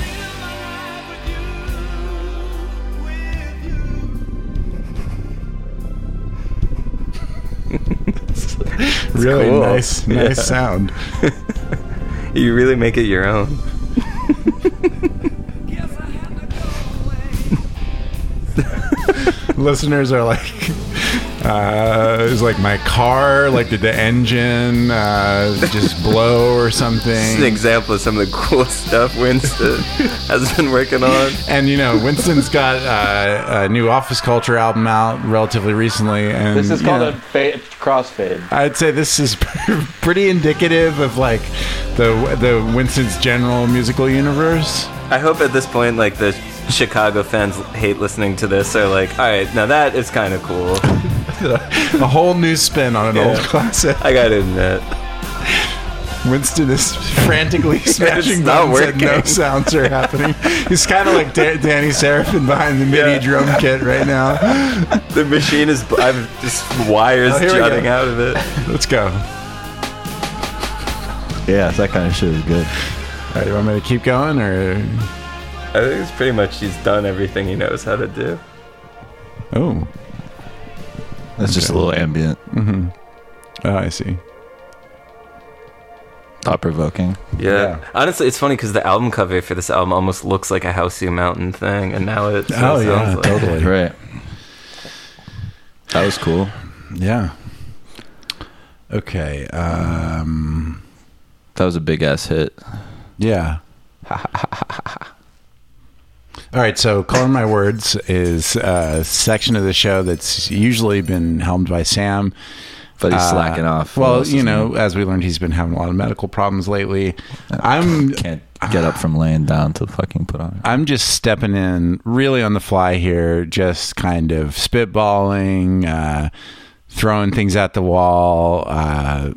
really cool. nice, nice Yeah. sound. You really make it your own. Listeners are like uh it's like my car like did the engine uh just blow or This is an something example of some of the cool stuff Winston has been working on. and you know winston's got uh, a new office culture album out relatively recently and This is you called know, a fa- crossfade. i'd say this is pretty indicative of like the the winston's general musical universe I hope at this point, like the Chicago fans hate listening to this. Are like, all right, now that is kind of cool. a whole new spin on an old classic I gotta admit. Winston is frantically smashing not buttons and no sounds are happening. He's kind of like Da- Danny Seraphine behind the MIDI Yeah. drum kit right now. The machine is. I'm just wires Oh, jutting out of it. Let's go. All Yeah, that kind of shit is good. All right, you want me to keep going or? I think it's pretty much he's done everything he knows how to do. Oh, That's just a little ambient, Mm-hmm. oh, I see. thought provoking. Yeah. Yeah. Honestly, it's funny because the album cover for this album almost looks like a House Housey Mountain thing, and now it Oh sounds yeah, like totally. Right. That was cool. Yeah. Okay. Um. That was a big ass hit. Yeah. All right, so Calling My Words is a section of the show that's usually been helmed by Sam. But he's Uh, slacking off. Well, you know, as we learned, he's been having a lot of medical problems lately. I'm can't get up from laying down to fucking put on. I'm just stepping in really on the fly here, just kind of spitballing, uh, throwing things at the wall, uh,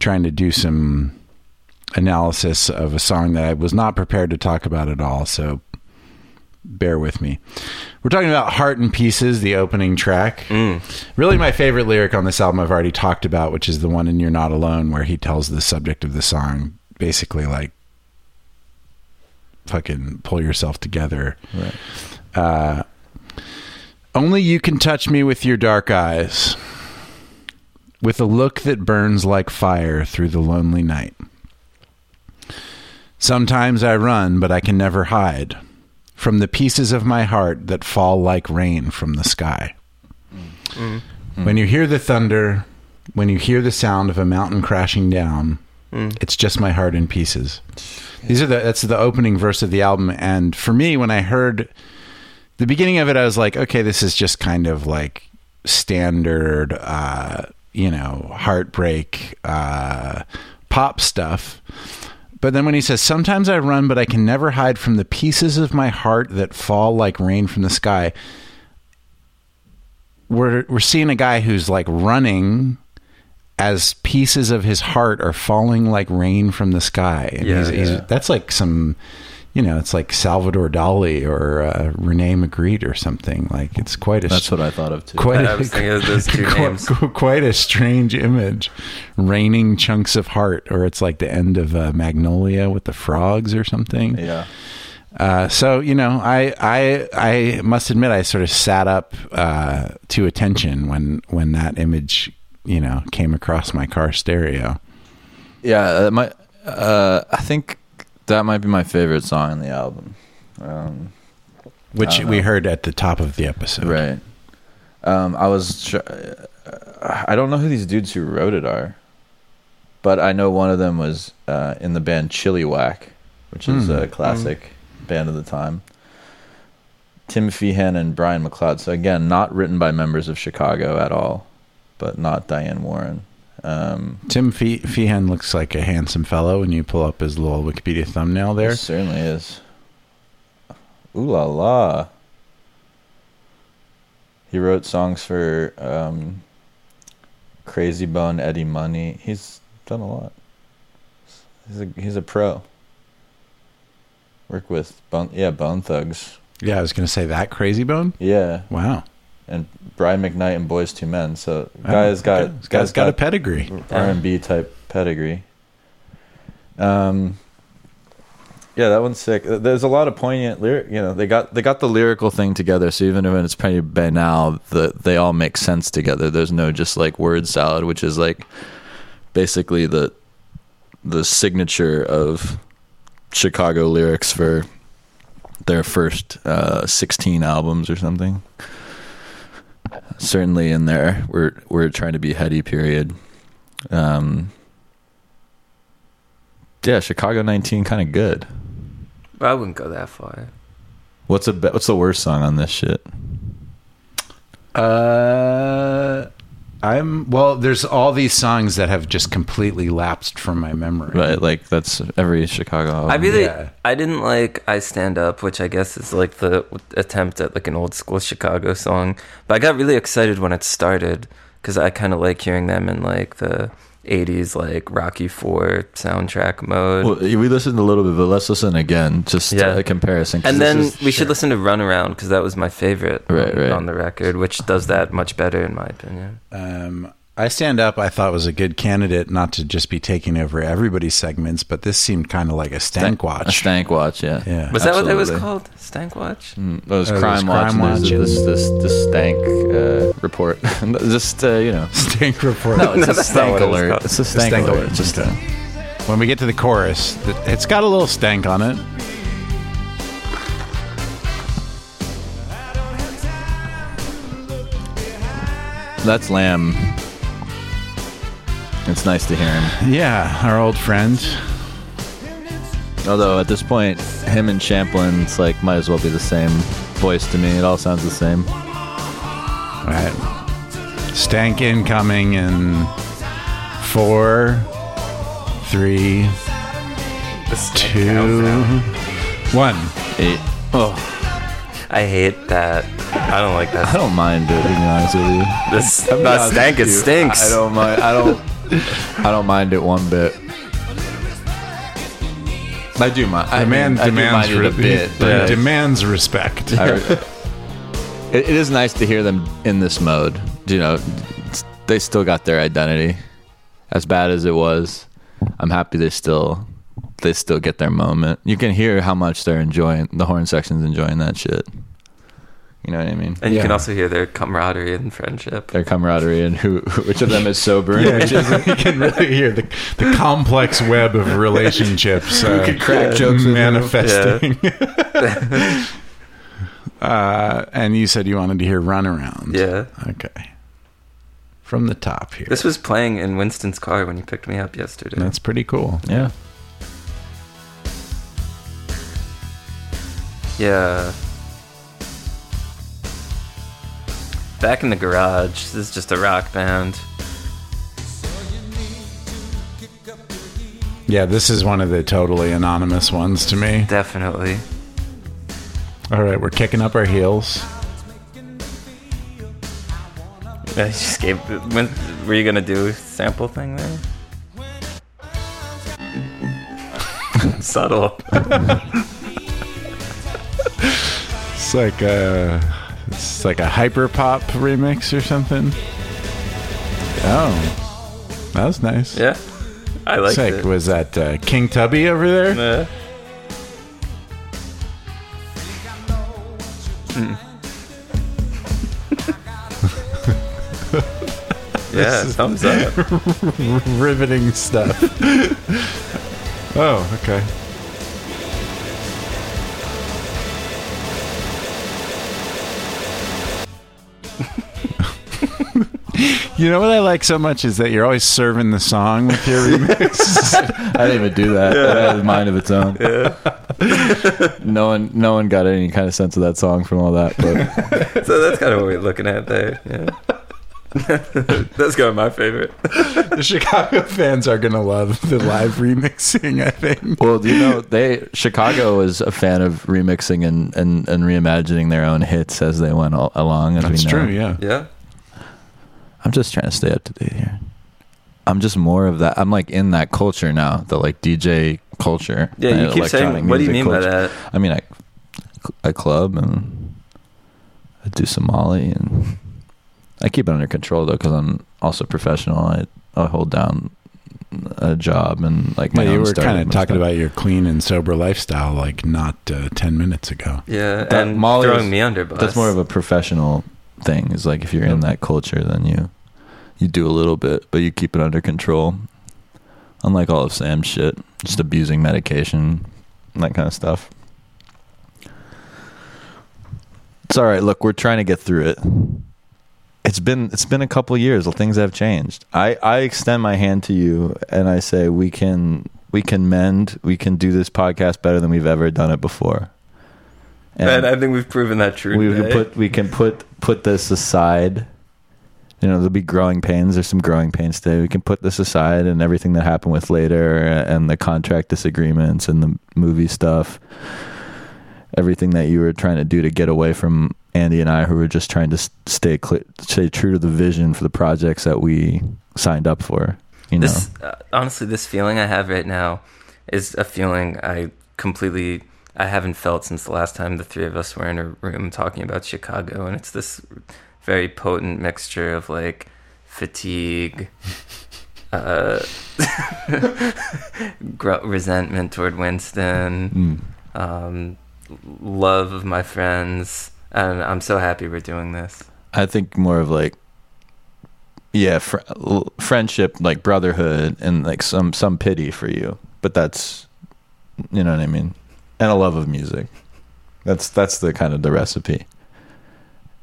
trying to do some analysis of a song that I was not prepared to talk about at all. So bear with me. We're talking about Heart in Pieces, the opening track. Really, my favorite lyric on this album I've already talked about, which is the one in You're Not Alone, where he tells the subject of the song basically like, fucking pull yourself together. Right. Uh, only you can touch me with your dark eyes, with a look that burns like fire through the lonely night. Sometimes I run, but I can never hide from the pieces of my heart that fall like rain from the sky. When you hear the thunder, when you hear the sound of a mountain crashing down, it's just my heart in pieces. These are the that's the opening verse of the album, and for me, when I heard the beginning of it, I was like, okay, this is just kind of like standard, uh, you know, heartbreak uh, pop stuff. But then when he says, Sometimes I run, but I can never hide from the pieces of my heart that fall like rain from the sky. We're, we're seeing a guy who's like running as pieces of his heart are falling like rain from the sky. And Yeah, he's, he's, yeah. that's like some, you know, it's like Salvador Dali or uh, Rene Magritte or something. Like it's quite a That's what I thought of too. quite I was thinking of those two quite, names. quite a strange image raining chunks of heart or it's like the end of uh, magnolia with the frogs or something yeah. uh, so you know i i i must admit i sort of sat up uh, to attention when when that image you know came across my car stereo Yeah, that might. Uh, I think that might be my favorite song on the album. Um, which we know. heard at the top of the episode right. Um, I was. Tr- I don't know who these dudes who wrote it are, but I know one of them was uh, in the band Chilliwack, which is Hmm. a classic band of the time. Tim Feehan and Brian McLeod. So again, not written by members of Chicago at all, but not Diane Warren. Um, tim Fe- feehan looks like a handsome fellow when you pull up his little wikipedia thumbnail there It certainly is. Ooh la la. He wrote songs for um, Krayzie Bone, Eddie Money. He's done a lot. He's a he's a pro. Work with Bone, yeah, Bone Thugs, yeah i was gonna say that crazy bone yeah, wow and Brian McKnight and Boyz II Men. So guys Oh, got okay. Guy's got a pedigree R and B type pedigree. Um, yeah, that one's sick. There's a lot of poignant lyric. You know, they got they got the lyrical thing together. So even when it's pretty banal, the they all make sense together. There's no just like word salad, which is like basically the the signature of Chicago lyrics for their first uh, 16 albums or something. Certainly in there, we're we're trying to be heady. Period. Um, yeah, Chicago 19, kind of good. I wouldn't go that far. What's a be- what's the worst song on this shit? Uh, I'm well. There's all these songs that have just completely lapsed from my memory. Right, like that's every Chicago. Album. I really, yeah. I didn't like "I Stand Up," which I guess is like the attempt at like an old school Chicago song. But I got really excited when it started because I kind of like hearing them in like the '80s, like Rocky Four soundtrack mode. Well, we listened a little bit, but let's listen again, just Yeah. a comparison. 'cause and then is- we should listen to "Run Around" because that was my favorite Right, on, right. on the record, which does that much better in my opinion. Um, I stand up. I thought was a good candidate, not to just be taking over everybody's segments, but this seemed kind of like a stank watch. a stank watch. Yeah, Yeah. Was that what it was called? Stank Watch? Mm, that was Oh, it was crime watch. Crime and there's Watch. This this this stank uh, report. just uh, you know. stank report. No, it's a That's not stank what it was alert. called. It's a stank, Stank alert. alert. Just uh, when we get to the chorus, it's got a little stank on it. that's Lamm. It's nice to hear him. Yeah, our old friend. Although at this point, him and Champlin, it's like might as well be the same voice to me. It all sounds the same. All right. Stank incoming in four, three, two, one. Eight. Oh, I hate that. I don't like that. I don't mind it. To be honest with you. This I'm not honest stank. It stinks. I don't mind. I don't. I don't mind it one bit. I do mind. I The man mean, I do demands mind it a re- bit. he but demands respect. I- it, it is nice to hear them in this mode. You know, it's- they still got their identity. As bad as it was, I'm happy they still they still get their moment. You can hear how much they're enjoying the horn section's enjoying that shit. You know what I mean? And you can also hear their camaraderie and friendship. Their camaraderie and who which of them is sober and Yeah, which you can really hear the, the complex web of relationships uh, crack jokes with manifesting. uh, and you said you wanted to hear runaround. Yeah. Okay. From the top here. This was playing in Winston's car when he picked me up yesterday. That's pretty cool. Yeah. Yeah. Back in the garage. This is just a rock band. Yeah, this is one of the totally anonymous ones to me. Definitely. All right, we're kicking up our heels. I just gave. When, were you gonna do a sample thing there? Subtle. It's like a, it's like a hyper pop remix or something. Oh, that was nice. Yeah. I like it. Was that uh, King Tubby over there? Uh, yeah, thumbs up. Riveting stuff. oh, okay. You know what I like so much is that you're always serving the song with your remix. I didn't even do that. That had a mind of its own. Yeah. no one, no one got any kind of sense of that song from all that. But So that's kind of what we're looking at there. Yeah. that's kind of my favorite. the Chicago fans are gonna love the live remixing. I think. well, do you know they Chicago was a fan of remixing and and, and reimagining their own hits as they went all, along. As That's we know. true. Yeah. Yeah. I'm just trying to stay up to date here. I'm just more of that. I'm like in that culture now, the like DJ culture. Yeah, you keep saying. What do you music mean by that? I mean, I I club and I do some Molly and I keep it under control though because I'm also professional. I I hold down a job and like my Yeah, you were kind of talking stuff. about your clean and sober lifestyle like not uh, 10 minutes ago. Yeah, That and Molly throwing is- me under bus. That's more of a professional thing. Is like if you're in that culture, then you you do a little bit, but you keep it under control. Unlike all of Sam's shit, just mm-hmm. abusing medication, and that kind of stuff. It's all right. Look, we're trying to get through it. It's been it's been a couple years. Things have changed. I I extend my hand to you and I say we can we can mend. We can do this podcast better than we've ever done it before. And I think we've proven that true. we can put we can put put this aside. You know, there'll be growing pains. There's some growing pains today. We can put this aside and everything that happened with later and the contract disagreements and the movie stuff. Everything that you were trying to do to get away from Andy and I, who were just trying to stay cl- stay true to the vision for the projects that we signed up for. You know, This uh, honestly, this feeling I have right now is a feeling I completely I haven't felt since the last time the three of us were in a room talking about Chicago, and it's this very potent mixture of like fatigue, uh, gr- resentment toward Winston, Mm. um, love of my friends, and I'm so happy we're doing this. I think more of like, yeah, fr- friendship, like brotherhood, and like some some pity for you. But that's, you know what I mean, and a love of music. That's that's the kind of the recipe.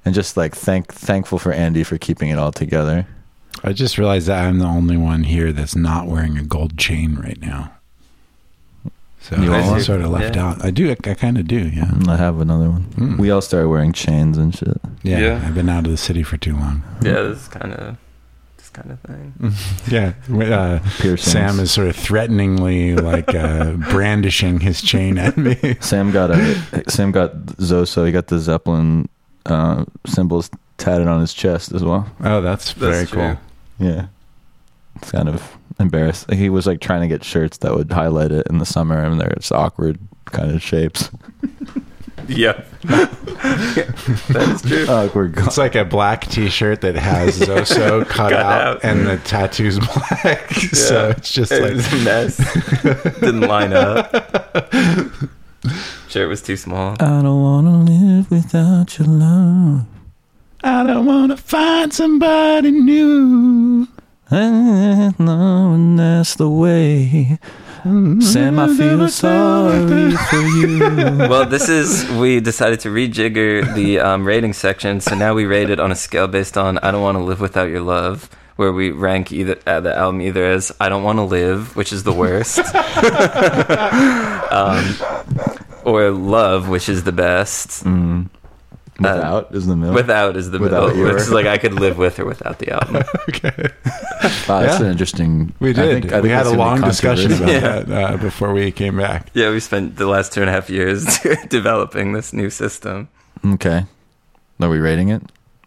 And just like thank thankful for Andy for keeping it all together. I just realized that I'm the only one here that's not wearing a gold chain right now. So You want I sort of left Yeah. out. I do. I, I kind of do. Yeah. I have another one. Mm. We all started wearing chains and shit. yeah. Yeah. I've been out of the city for too long. Yeah, this kind of this kind of thing. Yeah. Uh, Sam is sort of threateningly like uh, brandishing his chain at me. Sam got a Sam got Zoso. He got the Zeppelin uh, symbols tatted on his chest as well. Oh, that's, very true. cool. Yeah, it's kind of embarrassed. He was like trying to get shirts that would highlight it in the summer, and they're just awkward kind of shapes. Yeah, that is true. Oh, awkward. It's like a black T-shirt that has Zoso cut, Cut out, out. and the tattoo's black. so it's just it like was a mess. Didn't line up. Shirt was too small. I don't wanna live without your love. I don't want to find somebody new. And no, and that's the way. Sam, I feel sorry for you. Well, this is we decided to rejigger the um, rating section, so now we rate it on a scale based on "I don't want to live without your love," where we rank either uh, the album either as "I don't want to live," which is the worst, um, or "Love," which is the best. Mm. Without is the middle. Without is the Without middle, your- which is like I could live with or without the album. Okay. Wow, that's Yeah. an interesting. We I did. think- I we had a long discussion about. Yeah. that uh, before we came back. Yeah, we spent the last two and a half years developing this new system. Okay. Are we rating it?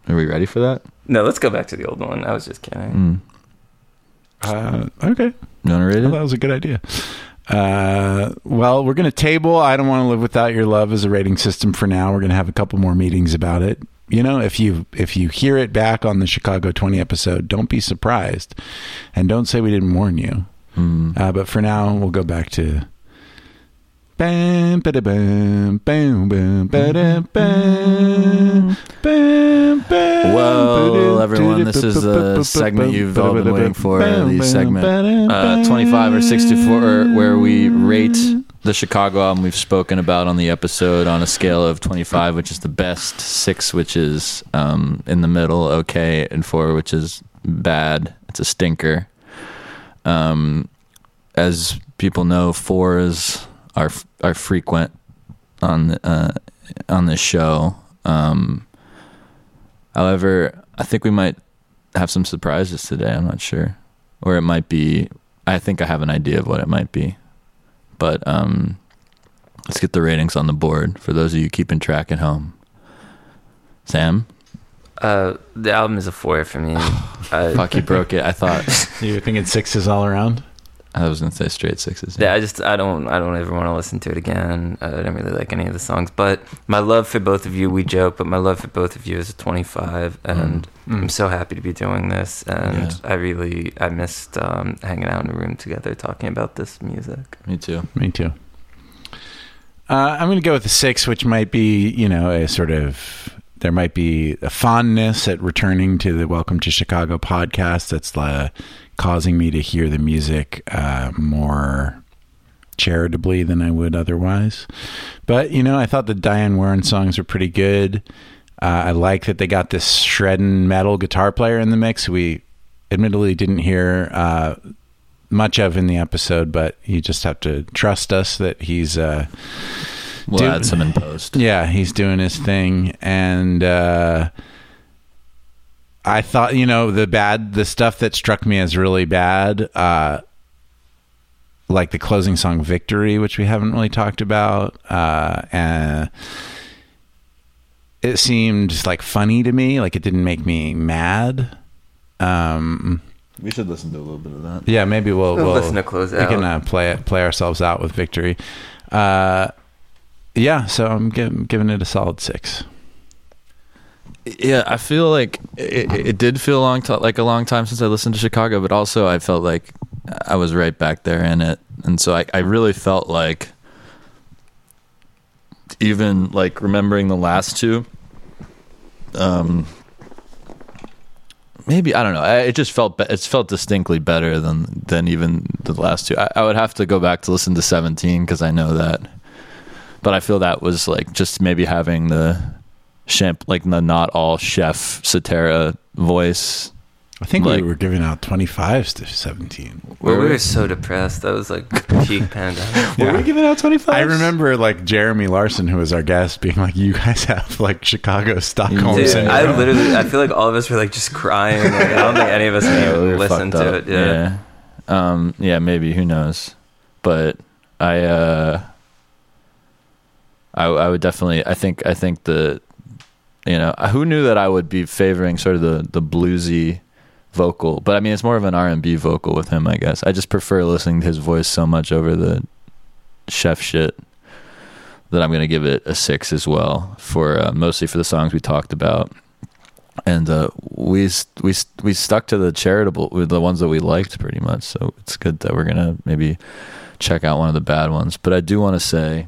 Are we ready for that? No, let's go back to the old one. I was just kidding. Mm. Uh, okay. You want to rate Well, that was a good idea. Uh, well, we're going to table I Don't Want to Live Without Your Love as a rating system for now. We're going to have a couple more meetings about it. You know, if you if you hear it back on the Chicago 20 episode, don't be surprised. And don't say we didn't warn you. Mm. Uh, but for now, we'll go back to Bam, bada, bam, bam, bam, bada, bam, bam, bam, Well, everyone, this is the segment you've all been waiting for, the segment, uh, 25 or 64, where we rate the Chicago album we've spoken about on the episode on a scale of 25, which is the best, 6, which is um, in the middle, okay, and 4, which is bad. It's a stinker. Um, as people know, 4 is are are frequent on uh, on this show. Um, however, I think we might have some surprises today. I'm not sure, or it might be. I think I have an idea of what it might be, but um, let's get the ratings on the board for those of you keeping track at home. Sam, Uh, the album is a four for me. I, fuck, you broke it. I thought You were thinking sixes all around? I was gonna say straight sixes. Yeah, I just I don't I don't ever want to listen to it again. I don't really like any of the songs, but my love for both of you, we joke, but my love for both of you is a 25, and Mm. I'm so happy to be doing this. And Yeah. I really I missed um, hanging out in a room together talking about this music. Me too. Me too. Uh, I'm going to go with the six, which might be, you know, a sort of there might be a fondness at returning to the Welcome to Chicago podcast that's uh, causing me to hear the music uh, more charitably than I would otherwise. But you know, I thought the Diane Warren songs were pretty good. Uh, I like that they got this shredding metal guitar player in the mix. We admittedly didn't hear uh, much of in the episode, but you just have to trust us that he's uh, We'll Dude. add some in post. yeah, he's doing his thing, and uh, I thought, you know, the bad, the stuff that struck me as really bad, uh, like the closing song "Victory," which we haven't really talked about, uh, and it seemed like funny to me. Like it didn't make me mad. Um, We should listen to a little bit of that. yeah, maybe we'll, We'll we'll listen to close we can out. uh, play play ourselves out with victory. Uh, yeah, so I'm gi- giving it a solid six. Yeah, I feel like it, it did feel a long time, like a long time since I listened to Chicago, but also I felt like I was right back there in it, and so I, I really felt like even like remembering the last two, um, maybe I don't know. I, it just felt be- it felt distinctly better than than even the last two. I, I would have to go back to listen to seventeen because I know that, but I feel that was like just maybe having the champ like the not all Scheff Cetera voice. I think Like- we were giving out 25s to 17. Well, we Were we? were so depressed. I was like, peak pandemic. Were we giving out twenty five? I remember like Jeremy Larson, who was our guest, being like, "You guys have like Chicago Stockholm Dude, syndrome." I literally, I feel like all of us were like just crying. Like, I don't think any of us can Yeah, we even were listen to up. it. Yeah. yeah. Um, yeah, maybe. Who knows? But I, uh, I, I would definitely. I think. I think the, you know, who knew that I would be favoring sort of the the bluesy vocal, but I mean, it's more of an R and B vocal with him. I guess I just prefer listening to his voice so much over the Scheff shit that I'm gonna give it a six as well for uh, mostly for the songs we talked about and uh, we we we stuck to the charitable the ones that we liked pretty much. So it's good that we're gonna maybe check out one of the bad ones. But I do want to say,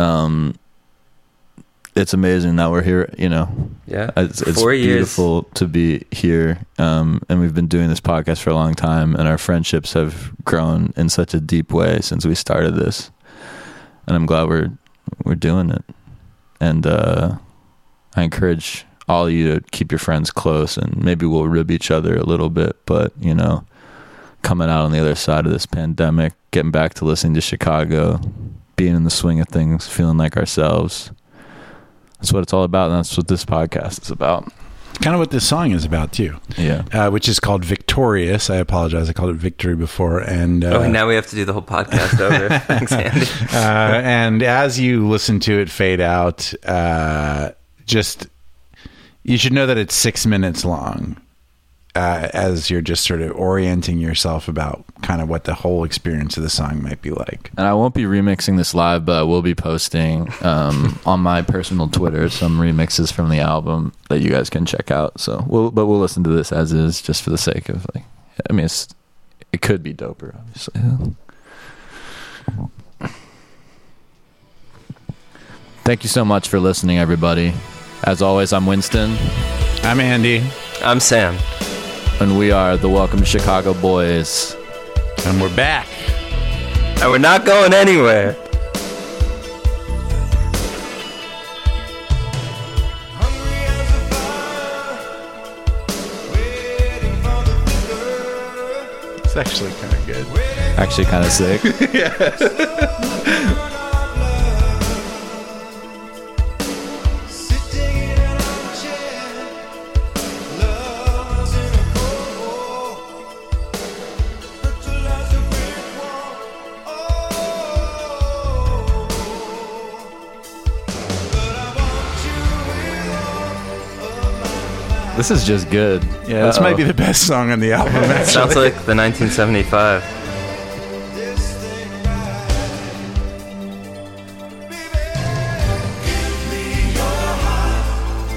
um, it's amazing that we're here. You know, Yeah. it's, it's Four years. beautiful to be here. Um, and we've been doing this podcast for a long time, and our friendships have grown in such a deep way since we started this. And I'm glad we're we're doing it. And uh, I encourage all of you to keep your friends close, and maybe we'll rib each other a little bit. But you know, coming out on the other side of this pandemic, getting back to listening to Chicago, being in the swing of things, feeling like ourselves. That's what it's all about, and that's what this podcast is about. kind of what this song is about too, Yeah. uh, which is called "Victorious." I apologize, I called it "Victory" before, and uh, Oh, now we have to do the whole podcast over. Thanks, Andy. uh, and as you listen to it fade out, uh, just you should know that it's six minutes long. Uh, as you're just sort of orienting yourself about kind of what the whole experience of the song might be like. And I won't be remixing this live, but I will be posting um, on my personal Twitter some remixes from the album that you guys can check out. So we'll, but we'll listen to this as is, just for the sake of like, I mean, it's it could be doper, obviously. Thank you so much for listening, everybody. As always, I'm Winston, I'm Andy, I'm Sam. And we are the Welcome to Chicago Boys. and we're back. And we're not going anywhere. Hungry as a fire, waiting for the flicker. It's actually kind of good. Actually, kind of sick. Sitting this is just good. Yeah, this might be the best song on the album. Actually. Sounds like the 1975. this thing right. Baby, give me your heart,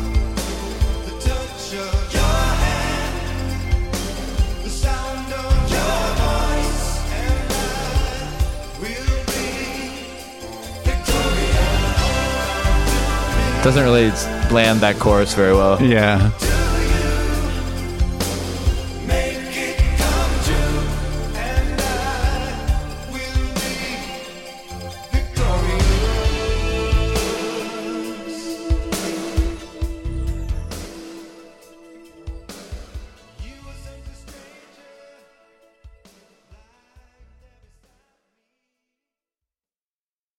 the touch of your hand, the sound of your voice, and I will be victorious. Doesn't really land that chorus very well. yeah.